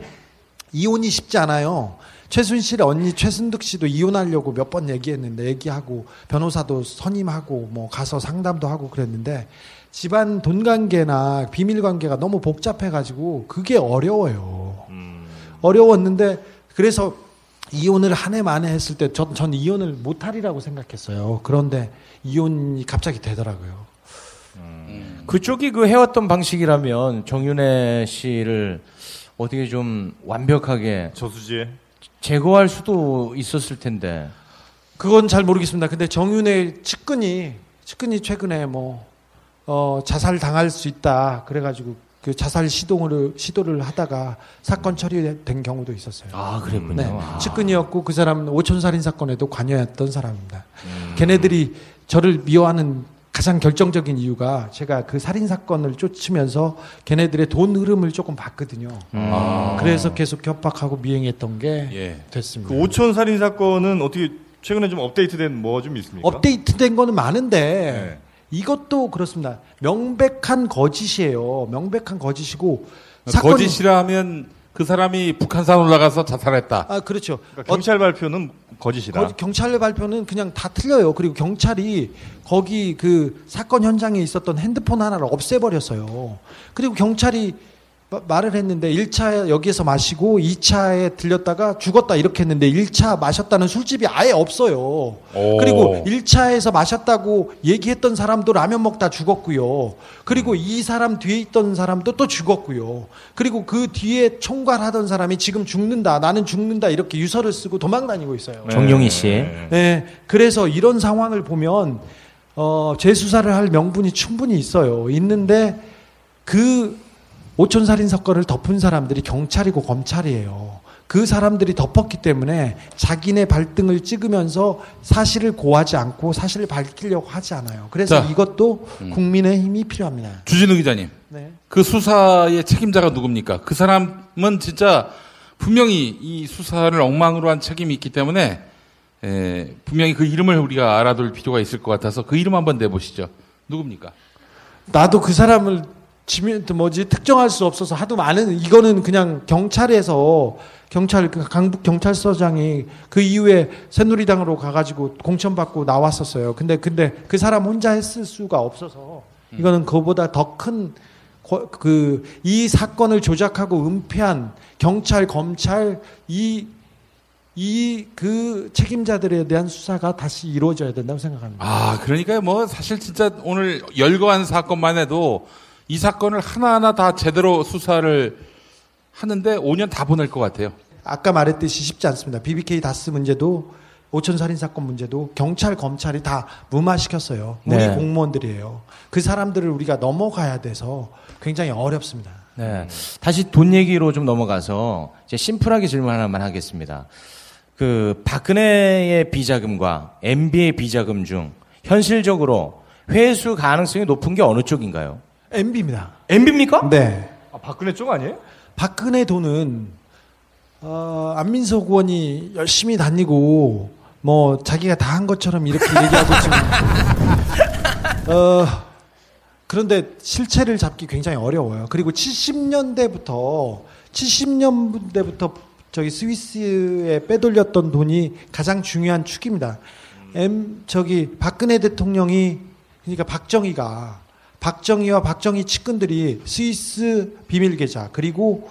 이혼이 쉽지 않아요. 최순실 언니 최순득 씨도 이혼하려고 몇 번 얘기했는데 얘기하고 변호사도 선임하고 뭐 가서 상담도 하고 그랬는데 집안 돈 관계나 비밀 관계가 너무 복잡해 가지고 그게 어려워요. 어려웠는데 그래서 이혼을 한 해 만에 했을 때 전, 전 이혼을 못하리라고 생각했어요. 그런데 이혼이 갑자기 되더라고요. 그쪽이 그 해왔던 방식이라면 정윤혜 씨를 어떻게 좀 완벽하게 저수지에 제거할 수도 있었을 텐데. 그건 잘 모르겠습니다. 근데 정윤의 측근이 측근이 최근에 뭐 어, 자살 당할 수 있다 그래가지고 그 자살 시도를 시도를 하다가 사건 처리된 경우도 있었어요. 아 그랬군요. 네, 아. 측근이었고 그 사람은 오촌 살인 사건에도 관여했던 사람입니다. 음. 걔네들이 저를 미워하는 가장 결정적인 이유가 제가 그 살인 사건을 쫓으면서 걔네들의 돈 흐름을 조금 봤거든요. 아. 그래서 계속 협박하고 미행했던 게 예. 됐습니다. 그 오촌 살인 사건은 어떻게 최근에 좀 업데이트된 뭐 좀 있습니까? 업데이트된 거는 많은데 네. 이것도 그렇습니다. 명백한 거짓이에요. 명백한 거짓이고 사건이- 거짓이라면 그 사람이 북한산 올라가서 자살했다. 아 그렇죠. 그러니까 경찰 발표는 거짓이다. 거- 경찰의 발표는 그냥 다 틀려요. 그리고 경찰이 거기 그 사건 현장에 있었던 핸드폰 하나를 없애버렸어요. 그리고 경찰이 마- 말을 했는데 1차 여기에서 마시고 2차에 들렸다가 죽었다 이렇게 했는데 1차 마셨다는 술집이 아예 없어요. 오. 그리고 1차에서 마셨다고 얘기했던 사람도 라면 먹다 죽었고요. 그리고 이 사람 뒤에 있던 사람도 또 죽었고요. 그리고 그 뒤에 총괄하던 사람이 지금 죽는다, 나는 죽는다 이렇게 유서를 쓰고 도망 다니고 있어요. 정용희 씨. 네, 그래서 이런 상황을 보면 어, 재수사를 할 명분이 충분히 있어요. 있는데 그 오촌 살인 사건을 덮은 사람들이 경찰이고 검찰이에요. 그 사람들이 덮었기 때문에 자기네 발등을 찍으면서 사실을 고하지 않고 사실을 밝히려고 하지 않아요. 그래서 자. 이것도 국민의 힘이 필요합니다. 주진우 기자님. 네. 그 수사의 책임자가 누굽니까? 그 사람은 진짜 분명히 이 수사를 엉망으로 한 책임이 있기 때문에 에, 분명히 그 이름을 우리가 알아둘 필요가 있을 것 같아서 그 이름 한번 내보시죠. 누굽니까? 나도 그 사람을 지면 뭐지 특정할 수 없어서 하도 많은 이거는 그냥 경찰에서 경찰 그 강북 경찰서장이 그 이후에 새누리당으로 가가지고 공천 받고 나왔었어요. 근데 근데 그 사람 혼자 했을 수가 없어서 이거는 그보다 더 큰 그 이 사건을 조작하고 은폐한 경찰 검찰 이 이그 책임자들에 대한 수사가 다시 이루어져야 된다고 생각합니다. 아, 그러니까 뭐 사실 진짜 오늘 열거한 사건만 해도 이 사건을 하나하나 다 제대로 수사를 하는데 5년 다 보낼 것 같아요. 아까 말했듯이 쉽지 않습니다. BBK 다스 문제도 오천 살인 사건 문제도 경찰 검찰이 다 무마시켰어요. 우리 네. 공무원들이에요. 그 사람들을 우리가 넘어가야 돼서 굉장히 어렵습니다. 네. 다시 돈 얘기로 좀 넘어가서 이제 심플하게 질문 하나만 하겠습니다. 그 박근혜의 비자금과 MB의 비자금 중 현실적으로 회수 가능성이 높은 게 어느 쪽인가요? MB입니다. MB입니까? 네. 아, 박근혜 쪽 아니에요? 박근혜 돈은 어, 안민석 의원이 열심히 다니고 뭐 자기가 다 한 것처럼 이렇게 얘기하고 지금 어, 그런데 실체를 잡기 굉장히 어려워요. 그리고 70년대부터 70년대부터 저기 스위스에 빼돌렸던 돈이 가장 중요한 축입니다. M 저기 박근혜 대통령이 그러니까 박정희가 박정희와 박정희 측근들이 스위스 비밀 계좌 그리고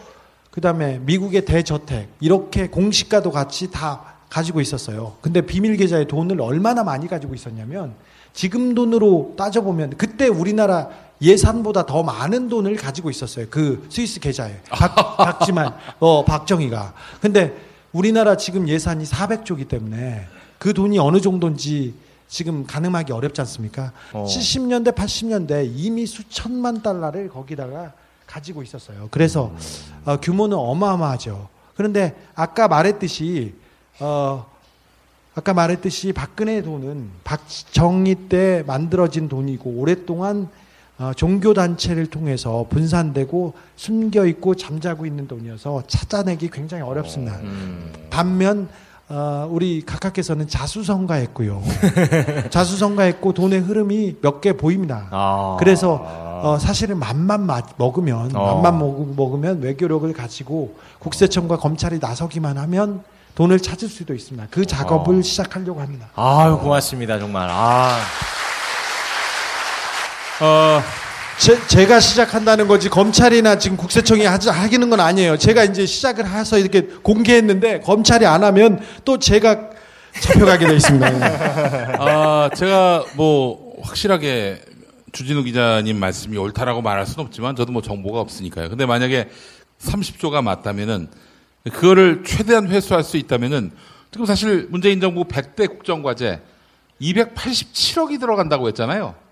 그다음에 미국의 대저택 이렇게 공시가도 같이 다 가지고 있었어요. 근데 비밀 계좌에 돈을 얼마나 많이 가지고 있었냐면 지금 돈으로 따져보면 그때 우리나라 예산보다 더 많은 돈을 가지고 있었어요. 그 스위스 계좌에. 박, 박지만, 어, 박정희가. 근데 우리나라 지금 예산이 400조기 때문에 그 돈이 어느 정도인지 지금 가늠하기 어렵지 않습니까? 어. 70년대, 80년대 이미 수천만 달러를 거기다가 가지고 있었어요. 그래서 어, 규모는 어마어마하죠. 그런데 아까 말했듯이 어, 아까 말했듯이 박근혜 돈은 박정희 때 만들어진 돈이고 오랫동안 어, 종교 단체를 통해서 분산되고 숨겨 있고 잠자고 있는 돈이어서 찾아내기 굉장히 어렵습니다. 반면 어, 우리 각하께서는 자수성가했고요. 자수성가했고 돈의 흐름이 몇 개 보입니다. 아. 그래서 어, 사실은 맘만 마- 먹으면 어. 맘만 먹, 먹으면 외교력을 가지고 국세청과 검찰이 나서기만 하면 돈을 찾을 수도 있습니다. 그 작업을 어. 시작하려고 합니다. 아유 고맙습니다 정말. 아. 어, 제, 가 시작한다는 거지 검찰이나 지금 국세청이 하지, 하기는 건 아니에요. 제가 이제 시작을 해서 이렇게 공개했는데 검찰이 안 하면 또 제가 잡혀가게 돼 있습니다. 아, 제가 뭐 확실하게 주진우 기자님 말씀이 옳다라고 말할 수는 없지만 저도 뭐 정보가 없으니까요. 근데 만약에 30조가 맞다면은 그거를 최대한 회수할 수 있다면은 지금 사실 문재인 정부 100대 국정과제 287억이 들어간다고 했잖아요.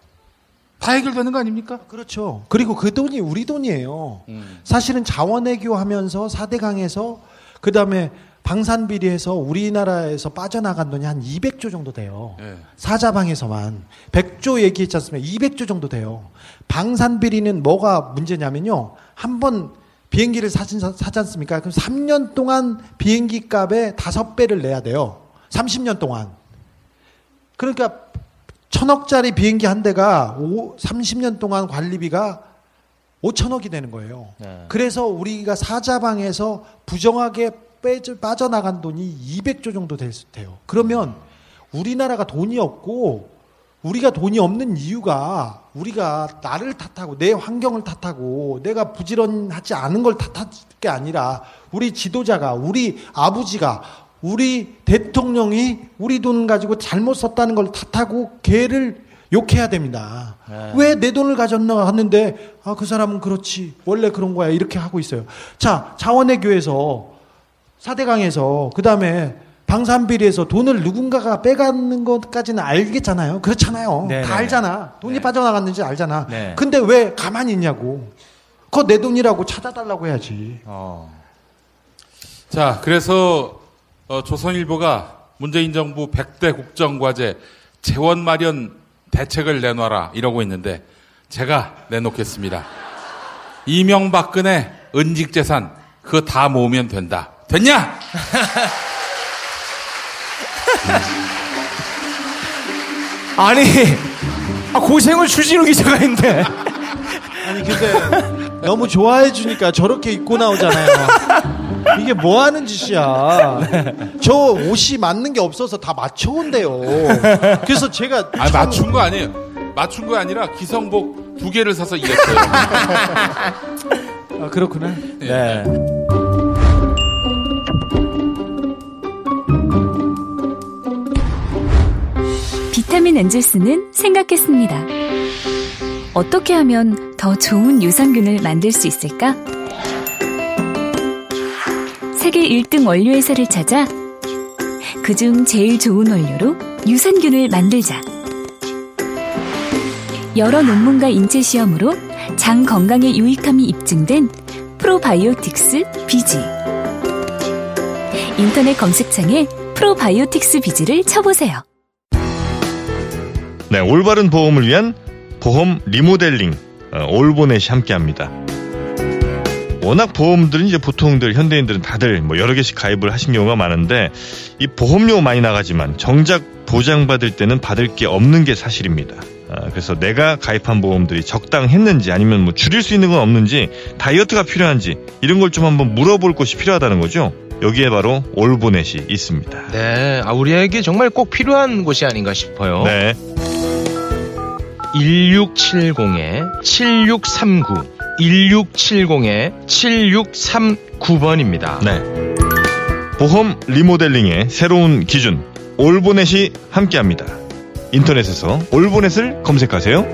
다 해결되는 거 아닙니까? 그렇죠. 그리고 그 돈이 우리 돈이에요. 사실은 자원외교 하면서 4대강에서 그 다음에 방산비리에서 우리나라에서 빠져나간 돈이 한 200조 정도 돼요. 예. 사자방에서만 100조 얘기했지 않습니까? 200조 정도 돼요. 방산비리는 뭐가 문제냐면요. 한 번 비행기를 사진, 사지 않습니까? 그럼 3년 동안 비행기 값의 5배를 내야 돼요. 30년 동안. 그러니까 천억짜리 비행기 한 대가 오, 30년 동안 관리비가 5천억이 되는 거예요. 그래서 우리가 사자방에서 부정하게 빼져, 빠져나간 돈이 200조 정도 될 수- 돼요. 그러면 우리나라가 돈이 없고 우리가 돈이 없는 이유가 우리가 나를 탓하고 내 환경을 탓하고 내가 부지런하지 않은 걸 탓할 게 아니라 우리 지도자가 우리 아버지가 우리 대통령이 우리 돈 가지고 잘못 썼다는 걸 탓하고 걔를 욕해야 됩니다. 왜 내 돈을 가졌나 하는데 아 그 사람은 그렇지 원래 그런 거야 이렇게 하고 있어요. 자 자원외교에서 사대강에서 그 다음에 방산비리에서 돈을 누군가가 빼가는 것까지는 알겠잖아요. 그렇잖아요. 네네. 다 알잖아. 돈이 빠져나갔는지 알잖아. 네. 근데 왜 가만히 있냐고. 그거 내 돈이라고 찾아달라고 해야지. 자, 그래서 어, 조선일보가 문재인 정부 100대 국정과제 재원 마련 대책을 내놔라 이러고 있는데 제가 내놓겠습니다. 이명박근혜 은직재산 그거 다 모으면 된다. 됐냐? 아니 아, 고생을 주진우 기자가 했는데. 아니 근데 너무 좋아해 주니까 저렇게 입고 나오잖아요. 이게 뭐 하는 짓이야. 저 옷이 맞는 게 없어서 다 맞춰온대요. 그래서 제가 아, 맞춘 거 아니에요. 맞춘 거 아니라 기성복 두 개를 사서 이겼어요. 아, 그렇구나. 네. 비타민 엔젤스는 생각했습니다. 어떻게 하면 더 좋은 유산균을 만들 수 있을까? 세계 1등 원료 회사를 찾아 그중 제일 좋은 원료로 유산균을 만들자. 여러 논문과 인체 시험으로 장 건강에 유익함이 입증된 프로바이오틱스 비지. 인터넷 검색창에 프로바이오틱스 비지를 쳐보세요. 네, 올바른 보험을 위한 보험 리모델링 어, 올보넷이 함께합니다. 워낙 보험들은 이제 보통들 현대인들은 다들 뭐 여러 개씩 가입을 하신 경우가 많은데 이 보험료 많이 나가지만 정작 보장받을 때는 받을 게 없는 게 사실입니다. 아, 그래서 내가 가입한 보험들이 적당했는지 아니면 뭐 줄일 수 있는 건 없는지 다이어트가 필요한지 이런 걸 좀 한번 물어볼 곳이 필요하다는 거죠. 여기에 바로 올보넷이 있습니다. 네, 아, 우리에게 정말 꼭 필요한 곳이 아닌가 싶어요. 네. 1670-7639, 1670-7639번입니다. 네. 보험 리모델링의 새로운 기준 올보넷이 함께합니다. 인터넷에서 올보넷을 검색하세요.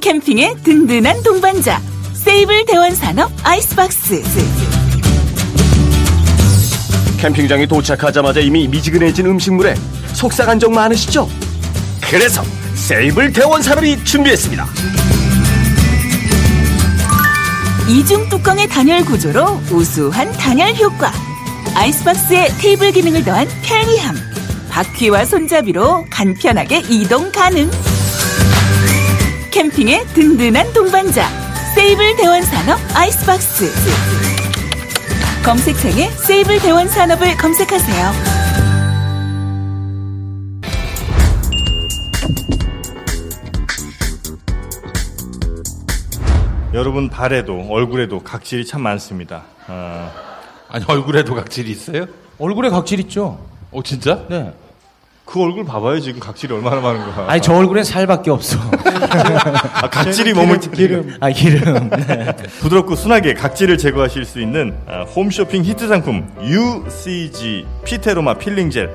캠핑의 든든한 동반자 세이블 대원산업 아이스박스 캠핑장에 도착하자마자 이미 미지근해진 음식물에 속상한 적 많으시죠? 그래서 세이블 대원 산업이 준비했습니다. 이중 뚜껑의 단열 구조로 우수한 단열 효과. 아이스박스에 테이블 기능을 더한 편리함. 바퀴와 손잡이로 간편하게 이동 가능. 캠핑의 든든한 동반자. 세이블 대원 산업 아이스박스. 검색창에 세이블 대원 산업을 검색하세요. 여러분 발에도 얼굴에도 각질이 참 많습니다. 어, 아니 얼굴에도 각질이 있어요? 얼굴에 각질 있죠. 어 진짜? 네. 그 얼굴 봐봐요 지금 각질이 얼마나 많은 거야. 아니 저 얼굴엔 살밖에 없어. 아, 각질이 몸을 기름. 아 기름. 네. 부드럽고 순하게 각질을 제거하실 수 있는 아, 홈쇼핑 히트 상품 UCG 피테로마 peeling gel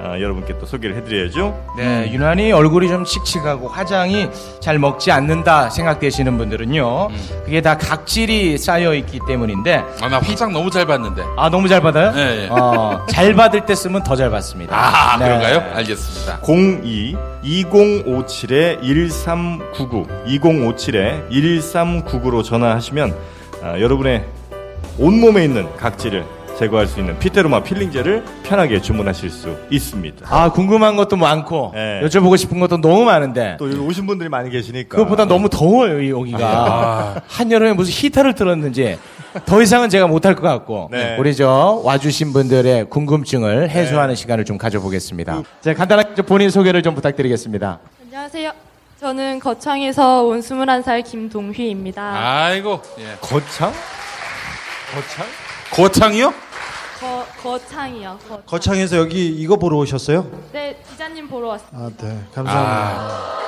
아, 여러분께 또 소개를 해드려야죠. 네, 유난히 얼굴이 좀 칙칙하고 화장이 잘 먹지 않는다 생각되시는 분들은요. 그게 다 각질이 쌓여 있기 때문인데. 아 나 화장 너무 잘 봤는데. 아 너무 잘 받아요? 네, 네. 어, 잘 받을 때 쓰면 더 잘 받습니다. 아 네. 그런가요? 알겠습니다. 02 2057에 1399 2057에 1399로 전화하시면 아, 여러분의 온몸에 있는 각질을 제거할 수 있는 피테로마 필링 젤을 편하게 주문하실 수 있습니다. 아 궁금한 것도 많고 네. 여쭤보고 싶은 것도 너무 많은데 또 여기 오신 분들이 많이 계시니까 그것보다 너무 더워요 이 여기가 아. 한여름에 무슨 히터를 틀었는지 더 이상은 제가 못할 것 같고 네. 우리 저 와주신 분들의 궁금증을 해소하는 시간을 좀 가져보겠습니다. 자 간단하게 좀 본인 소개를 좀 부탁드리겠습니다. 안녕하세요. 저는 거창에서 온 21살 김동휘입니다. 아이고 예. 거창? 거창? 거창이요? 거, 거창이요. 거, 거창에서 여기 이거 보러 오셨어요? 네, 기자님 보러 왔어요. 아, 네. 감사합니다.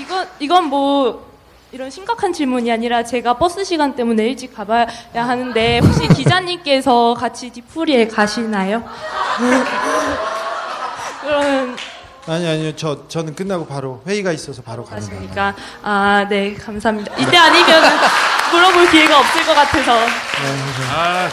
이건, 이건 뭐, 이런 심각한 질문이 아니라 제가 버스 시간 때문에 일찍 가봐야 하는데 혹시 기자님께서 같이 디프리에 가시나요? 그러면 아 니 아니요. 저 저는 끝나고 바로 회의가 있어서 바로 가는 거예요. 그러니까 아, 네, 감사합니다. 이때 아니면 물어볼 기회가 없을 것 같아서. 아,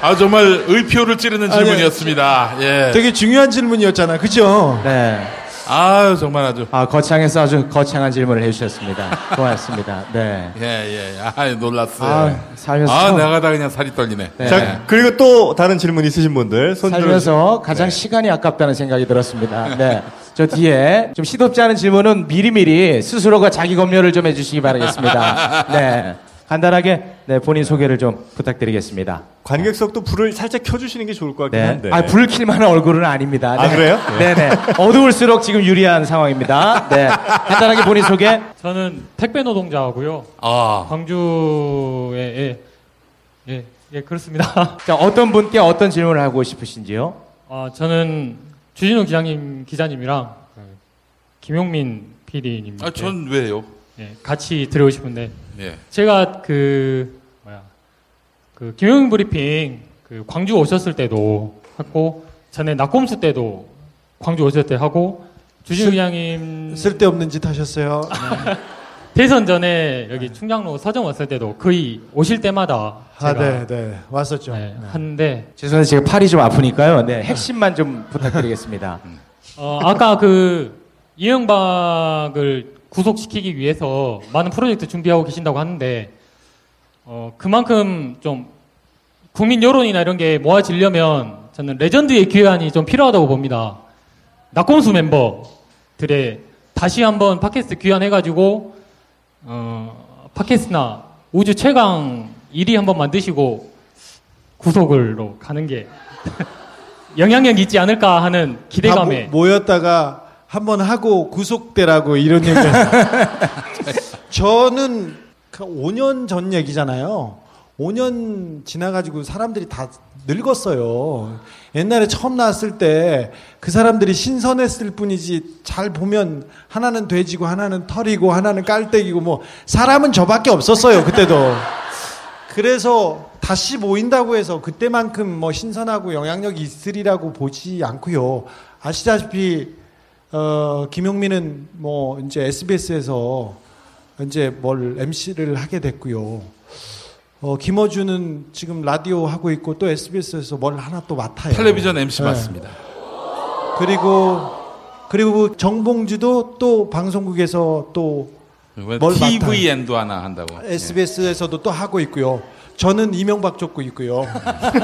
아 정말 의표를 찌르는 아니, 질문이었습니다. 예. 되게 중요한 질문이었잖아. 그죠? 네. 아 정말 아주 아 거창에서 아주 거창한 질문을 해주셨습니다. 고맙습니다. 네. 예예. 아 놀랐어요. 아, 살면서 아 내가 다 그냥 살이 떨리네. 네. 자 그리고 또 다른 질문 있으신 분들 손 살면서 가장 시간이 아깝다는 생각이 들었습니다. 네. 저 뒤에 좀 시덥지 않은 질문은 미리미리 스스로가 자기 검열을 좀 해주시기 바라겠습니다. 네. 간단하게 네, 본인 소개를 좀 부탁드리겠습니다. 관객석도 불을 살짝 켜주시는 게 좋을 것 같긴 네. 한데. 아, 불 킬만한 얼굴은 아닙니다. 아, 그래요? 네 네. 어두울수록 지금 유리한 상황입니다. 네. 간단하게 본인 소개. 저는 택배 노동자고요. 아. 광주에 예, 예, 예 그렇습니다. 자, 어떤 분께 어떤 질문을 하고 싶으신지요? 아, 저는 주진우 기자님 기자님이랑 그 김용민 PD님 아, 전 왜요? 예, 같이 들어오고 싶은데 예. 제가 그 뭐야 그 김용민 브리핑 그 광주 오셨을 때도 했고 전에 낙곰수 때도 광주 오셨을 때 하고 주진우 쓸- 기자님 쓸데없는 짓 하셨어요. 대선 전에 여기 충장로 서점 왔을 때도 거의 오실 때마다 아, 제가 네, 네. 왔었죠. 네. 하는데 죄송한데 제가 팔이 좀 아프니까요. 네. 핵심만 좀 부탁드리겠습니다. 어, 아까 그 이명박을 구속시키기 위해서 많은 프로젝트 준비하고 계신다고 하는데 어, 그만큼 좀 국민 여론이나 이런 게 모아지려면 저는 레전드의 귀환이 좀 필요하다고 봅니다. 낙곰수 멤버들의 다시 한번 팟캐스트 귀환해가지고 어, 팟캐스트나 우주 최강 1위 한번 만드시고 구속을로 가는 게 영향력 있지 않을까 하는 기대감에 모였다가 한번 하고 구속되라고 이런 얘기. 저는 그 5년 전 얘기잖아요. 5년 지나가지고 사람들이 다 늙었어요. 옛날에 처음 나왔을 때 그 사람들이 신선했을 뿐이지 잘 보면 하나는 돼지고 하나는 털이고 하나는 깔때기고 뭐 사람은 저밖에 없었어요. 그때도. 그래서 다시 모인다고 해서 그때만큼 뭐 신선하고 영향력이 있으리라고 보지 않고요. 아시다시피 어, 김용민은 뭐 이제 SBS에서 이제 뭘 MC를 하게 됐고요. 어, 김어준은 지금 라디오 하고 있고 또 SBS에서 뭘 하나 또 맡아요. 텔레비전 MC 네. 맞습니다. 그리고 그리고 정봉주도 또 방송국에서 또 뭘 TVN도 하나 한다고. SBS에서도 또 하고 있고요. 저는 이명박 쫓고 있고요.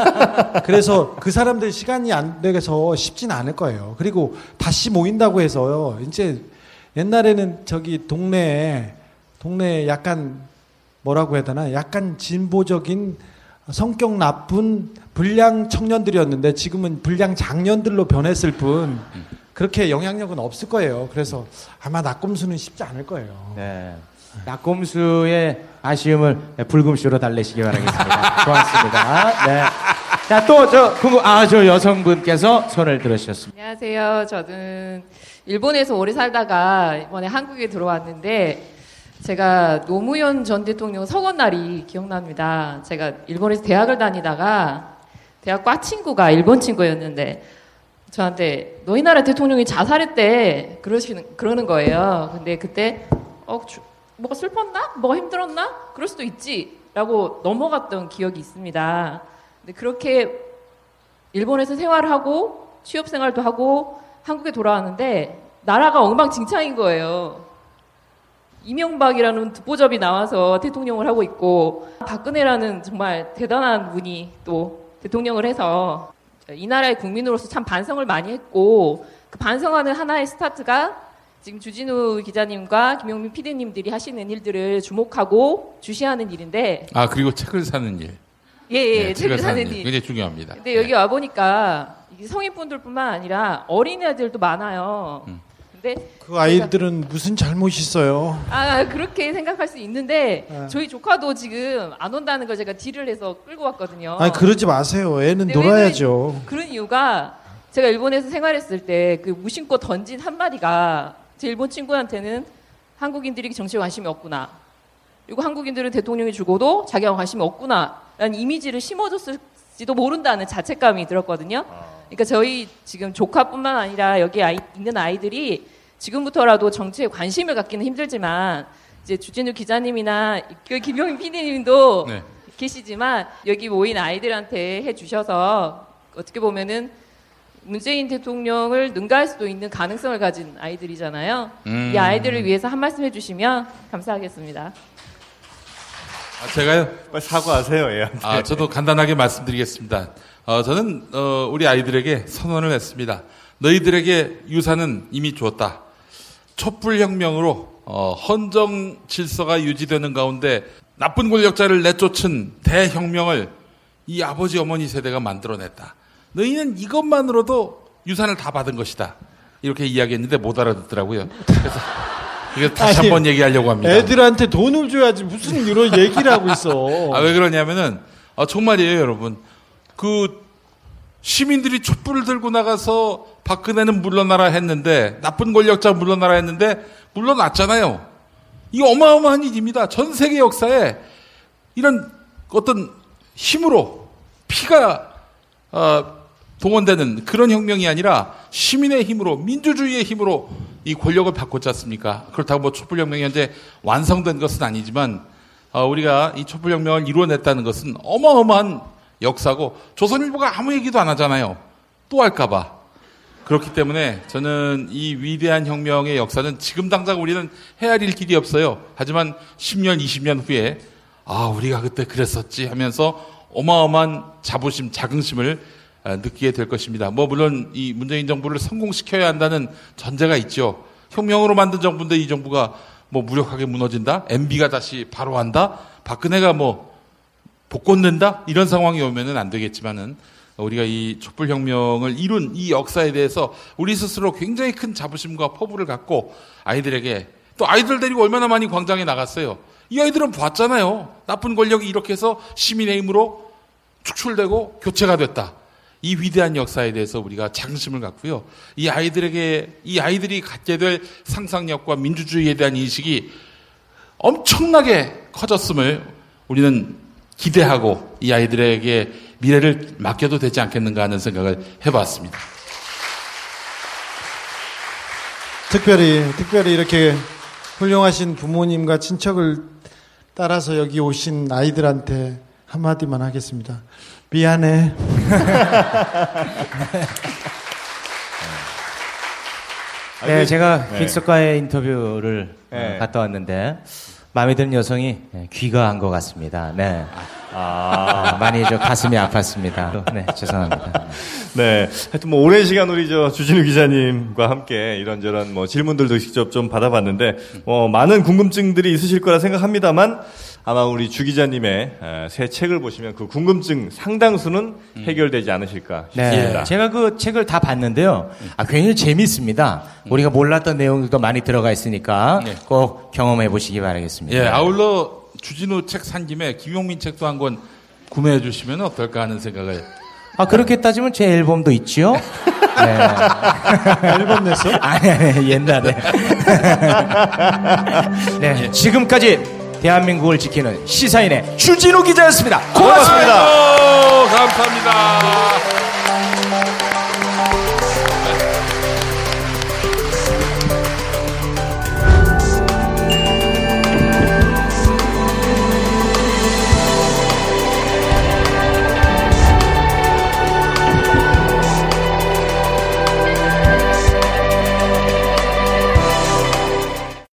그래서 그 사람들 시간이 안 돼서 쉽진 않을 거예요. 그리고 다시 모인다고 해서요. 이제 옛날에는 저기 동네에 동네에 약간 뭐라고 해야 되나? 약간 진보적인 성격 나쁜 불량 청년들이었는데 지금은 불량 장년들로 변했을 뿐 그렇게 영향력은 없을 거예요. 그래서 아마 낙검수는 쉽지 않을 거예요. 네. 낙곰수의 아쉬움을 불금쇼로 달래시기 바라겠습니다. 고맙습니다. 네. 자, 또 저, 궁금, 아, 저 여성분께서 손을 들으셨습니다. 안녕하세요. 저는 일본에서 오래 살다가 이번에 한국에 들어왔는데 제가 노무현 전 대통령 서건 날이 기억납니다. 제가 일본에서 대학을 다니다가 대학 과 친구가 일본 친구였는데 저한테 너희 나라 대통령이 자살했대 그러시는 그러는 거예요. 근데 그때 어 주- 뭐가 슬펐나? 뭐가 힘들었나? 그럴 수도 있지 라고 넘어갔던 기억이 있습니다. 근데 그렇게 일본에서 생활하고 취업 생활도 하고 한국에 돌아왔는데 나라가 엉망진창인 거예요. 이명박이라는 듣보잡이 나와서 대통령을 하고 있고 박근혜라는 정말 대단한 분이 또 대통령을 해서 이 나라의 국민으로서 참 반성을 많이 했고 그 반성하는 하나의 스타트가 지금 주진우 기자님과 김용민 PD님들이 하시는 일들을 주목하고 주시하는 일인데 아 그리고 책을 사는 일. 예, 예, 네, 책을 사는 일. 굉장히 중요합니다. 근데 여기 와 보니까 성인분들뿐만 아니라 어린 애들도 많아요. 근데 그 아이들은 무슨 잘못이 있어요? 아 그렇게 생각할 수 있는데 네. 저희 조카도 지금 안 온다는 걸 제가 딜을 해서 끌고 왔거든요. 아니 그러지 마세요. 애는 놀아야죠. 그런 이유가 제가 일본에서 생활했을 때 그 무심코 던진 한 마디가 제 일본 친구한테는 한국인들이 정치에 관심이 없구나. 그리고 한국인들은 대통령이 죽어도 자기가 관심이 없구나 라는 이미지를 심어줬을지도 모른다는 자책감이 들었거든요. 그러니까 저희 지금 조카뿐만 아니라 여기 아이, 있는 아이들이 지금부터라도 정치에 관심을 갖기는 힘들지만 이제 주진우 기자님이나 그 김용민 PD님도 네. 계시지만 여기 모인 아이들한테 해주셔서 어떻게 보면은 문재인 대통령을 능가할 수도 있는 가능성을 가진 아이들이잖아요. 음. 이 아이들을 위해서 한 말씀 해주시면 감사하겠습니다. 아, 제가요? 빨리 사과하세요, 얘한테. 아, 저도 간단하게 말씀드리겠습니다. 어, 저는 어, 우리 아이들에게 선언을 했습니다. 너희들에게 유산은 이미 주었다. 촛불혁명으로 어, 헌정 질서가 유지되는 가운데 나쁜 권력자를 내쫓은 대혁명을 이 아버지 어머니 세대가 만들어냈다. 너희는 이것만으로도 유산을 다 받은 것이다. 이렇게 이야기했는데 못 알아듣더라고요. 그래서 이거 다시 아니, 한번 얘기하려고 합니다. 애들한테 돈을 줘야지 무슨 이런 얘기를 하고 있어. 아, 왜 그러냐면은, 아, 정말이에요, 여러분. 그, 시민들이 촛불을 들고 나가서 박근혜는 물러나라 했는데, 나쁜 권력자 물러나라 했는데, 물러났잖아요. 이 어마어마한 일입니다. 전 세계 역사에 이런 어떤 힘으로 피가, 어, 동원되는 그런 혁명이 아니라 시민의 힘으로, 민주주의의 힘으로 이 권력을 바꿨지 않습니까? 그렇다고 뭐 촛불혁명이 현재 완성된 것은 아니지만, 어, 우리가 이 촛불혁명을 이루어냈다는 것은 어마어마한 역사고 조선일보가 아무 얘기도 안 하잖아요. 또 할까봐. 그렇기 때문에 저는 이 위대한 혁명의 역사는 지금 당장 우리는 헤아릴 길이 없어요. 하지만 10년, 20년 후에 아, 우리가 그때 그랬었지 하면서 어마어마한 자부심, 자긍심을 아, 느끼게 될 것입니다. 뭐 물론 이 문재인 정부를 성공시켜야 한다는 전제가 있죠. 혁명으로 만든 정부인데 이 정부가 뭐 무력하게 무너진다? MB가 다시 바로 한다? 박근혜가 뭐 복권된다? 이런 상황이 오면은 안 되겠지만은 우리가 이 촛불혁명을 이룬 이 역사에 대해서 우리 스스로 굉장히 큰 자부심과 포부를 갖고 아이들에게 또 아이들 데리고 얼마나 많이 광장에 나갔어요. 이 아이들은 봤잖아요. 나쁜 권력이 이렇게 해서 시민의 힘으로 축출되고 교체가 됐다. 이 위대한 역사에 대해서 우리가 자긍심을 갖고요. 이 아이들에게, 이 아이들이 갖게 될 상상력과 민주주의에 대한 인식이 엄청나게 커졌음을 우리는 기대하고 이 아이들에게 미래를 맡겨도 되지 않겠는가 하는 생각을 해봤습니다. 특별히 특별히 이렇게 훌륭하신 부모님과 친척을 따라서 여기 오신 아이들한테 한마디만 하겠습니다. 미안해. 네, 제가 네. 객석과의 인터뷰를 네. 어, 갔다 왔는데 마음에 드는 여성이 네, 귀가한 것 같습니다. 네. 아, 많이 저 가슴이 아팠습니다. 네, 죄송합니다. 네. 하여튼 뭐 오랜 시간 우리 저 주진우 기자님과 함께 이런저런 뭐 질문들도 직접 좀 받아봤는데 어, 많은 궁금증들이 있으실 거라 생각합니다만 아마 우리 주 기자님의 에, 새 책을 보시면 그 궁금증 상당수는 해결되지 않으실까 네, 싶습니다. 제가 그 책을 다 봤는데요. 아, 굉장히 재밌습니다. 우리가 몰랐던 내용들도 많이 들어가 있으니까 꼭 경험해 보시기 바라겠습니다. 예, 아울러 주진우 책 산 김에 김용민 책도 한 권 구매해 주시면 어떨까 하는 생각을. 아, 그렇게 따지면 제 앨범도 있지요? 네. 앨범 냈어? 아니, 아니, 옛날에. 네, 지금까지 대한민국을 지키는 시사인의 주진우 기자였습니다. 고맙습니다. 아이고, 감사합니다.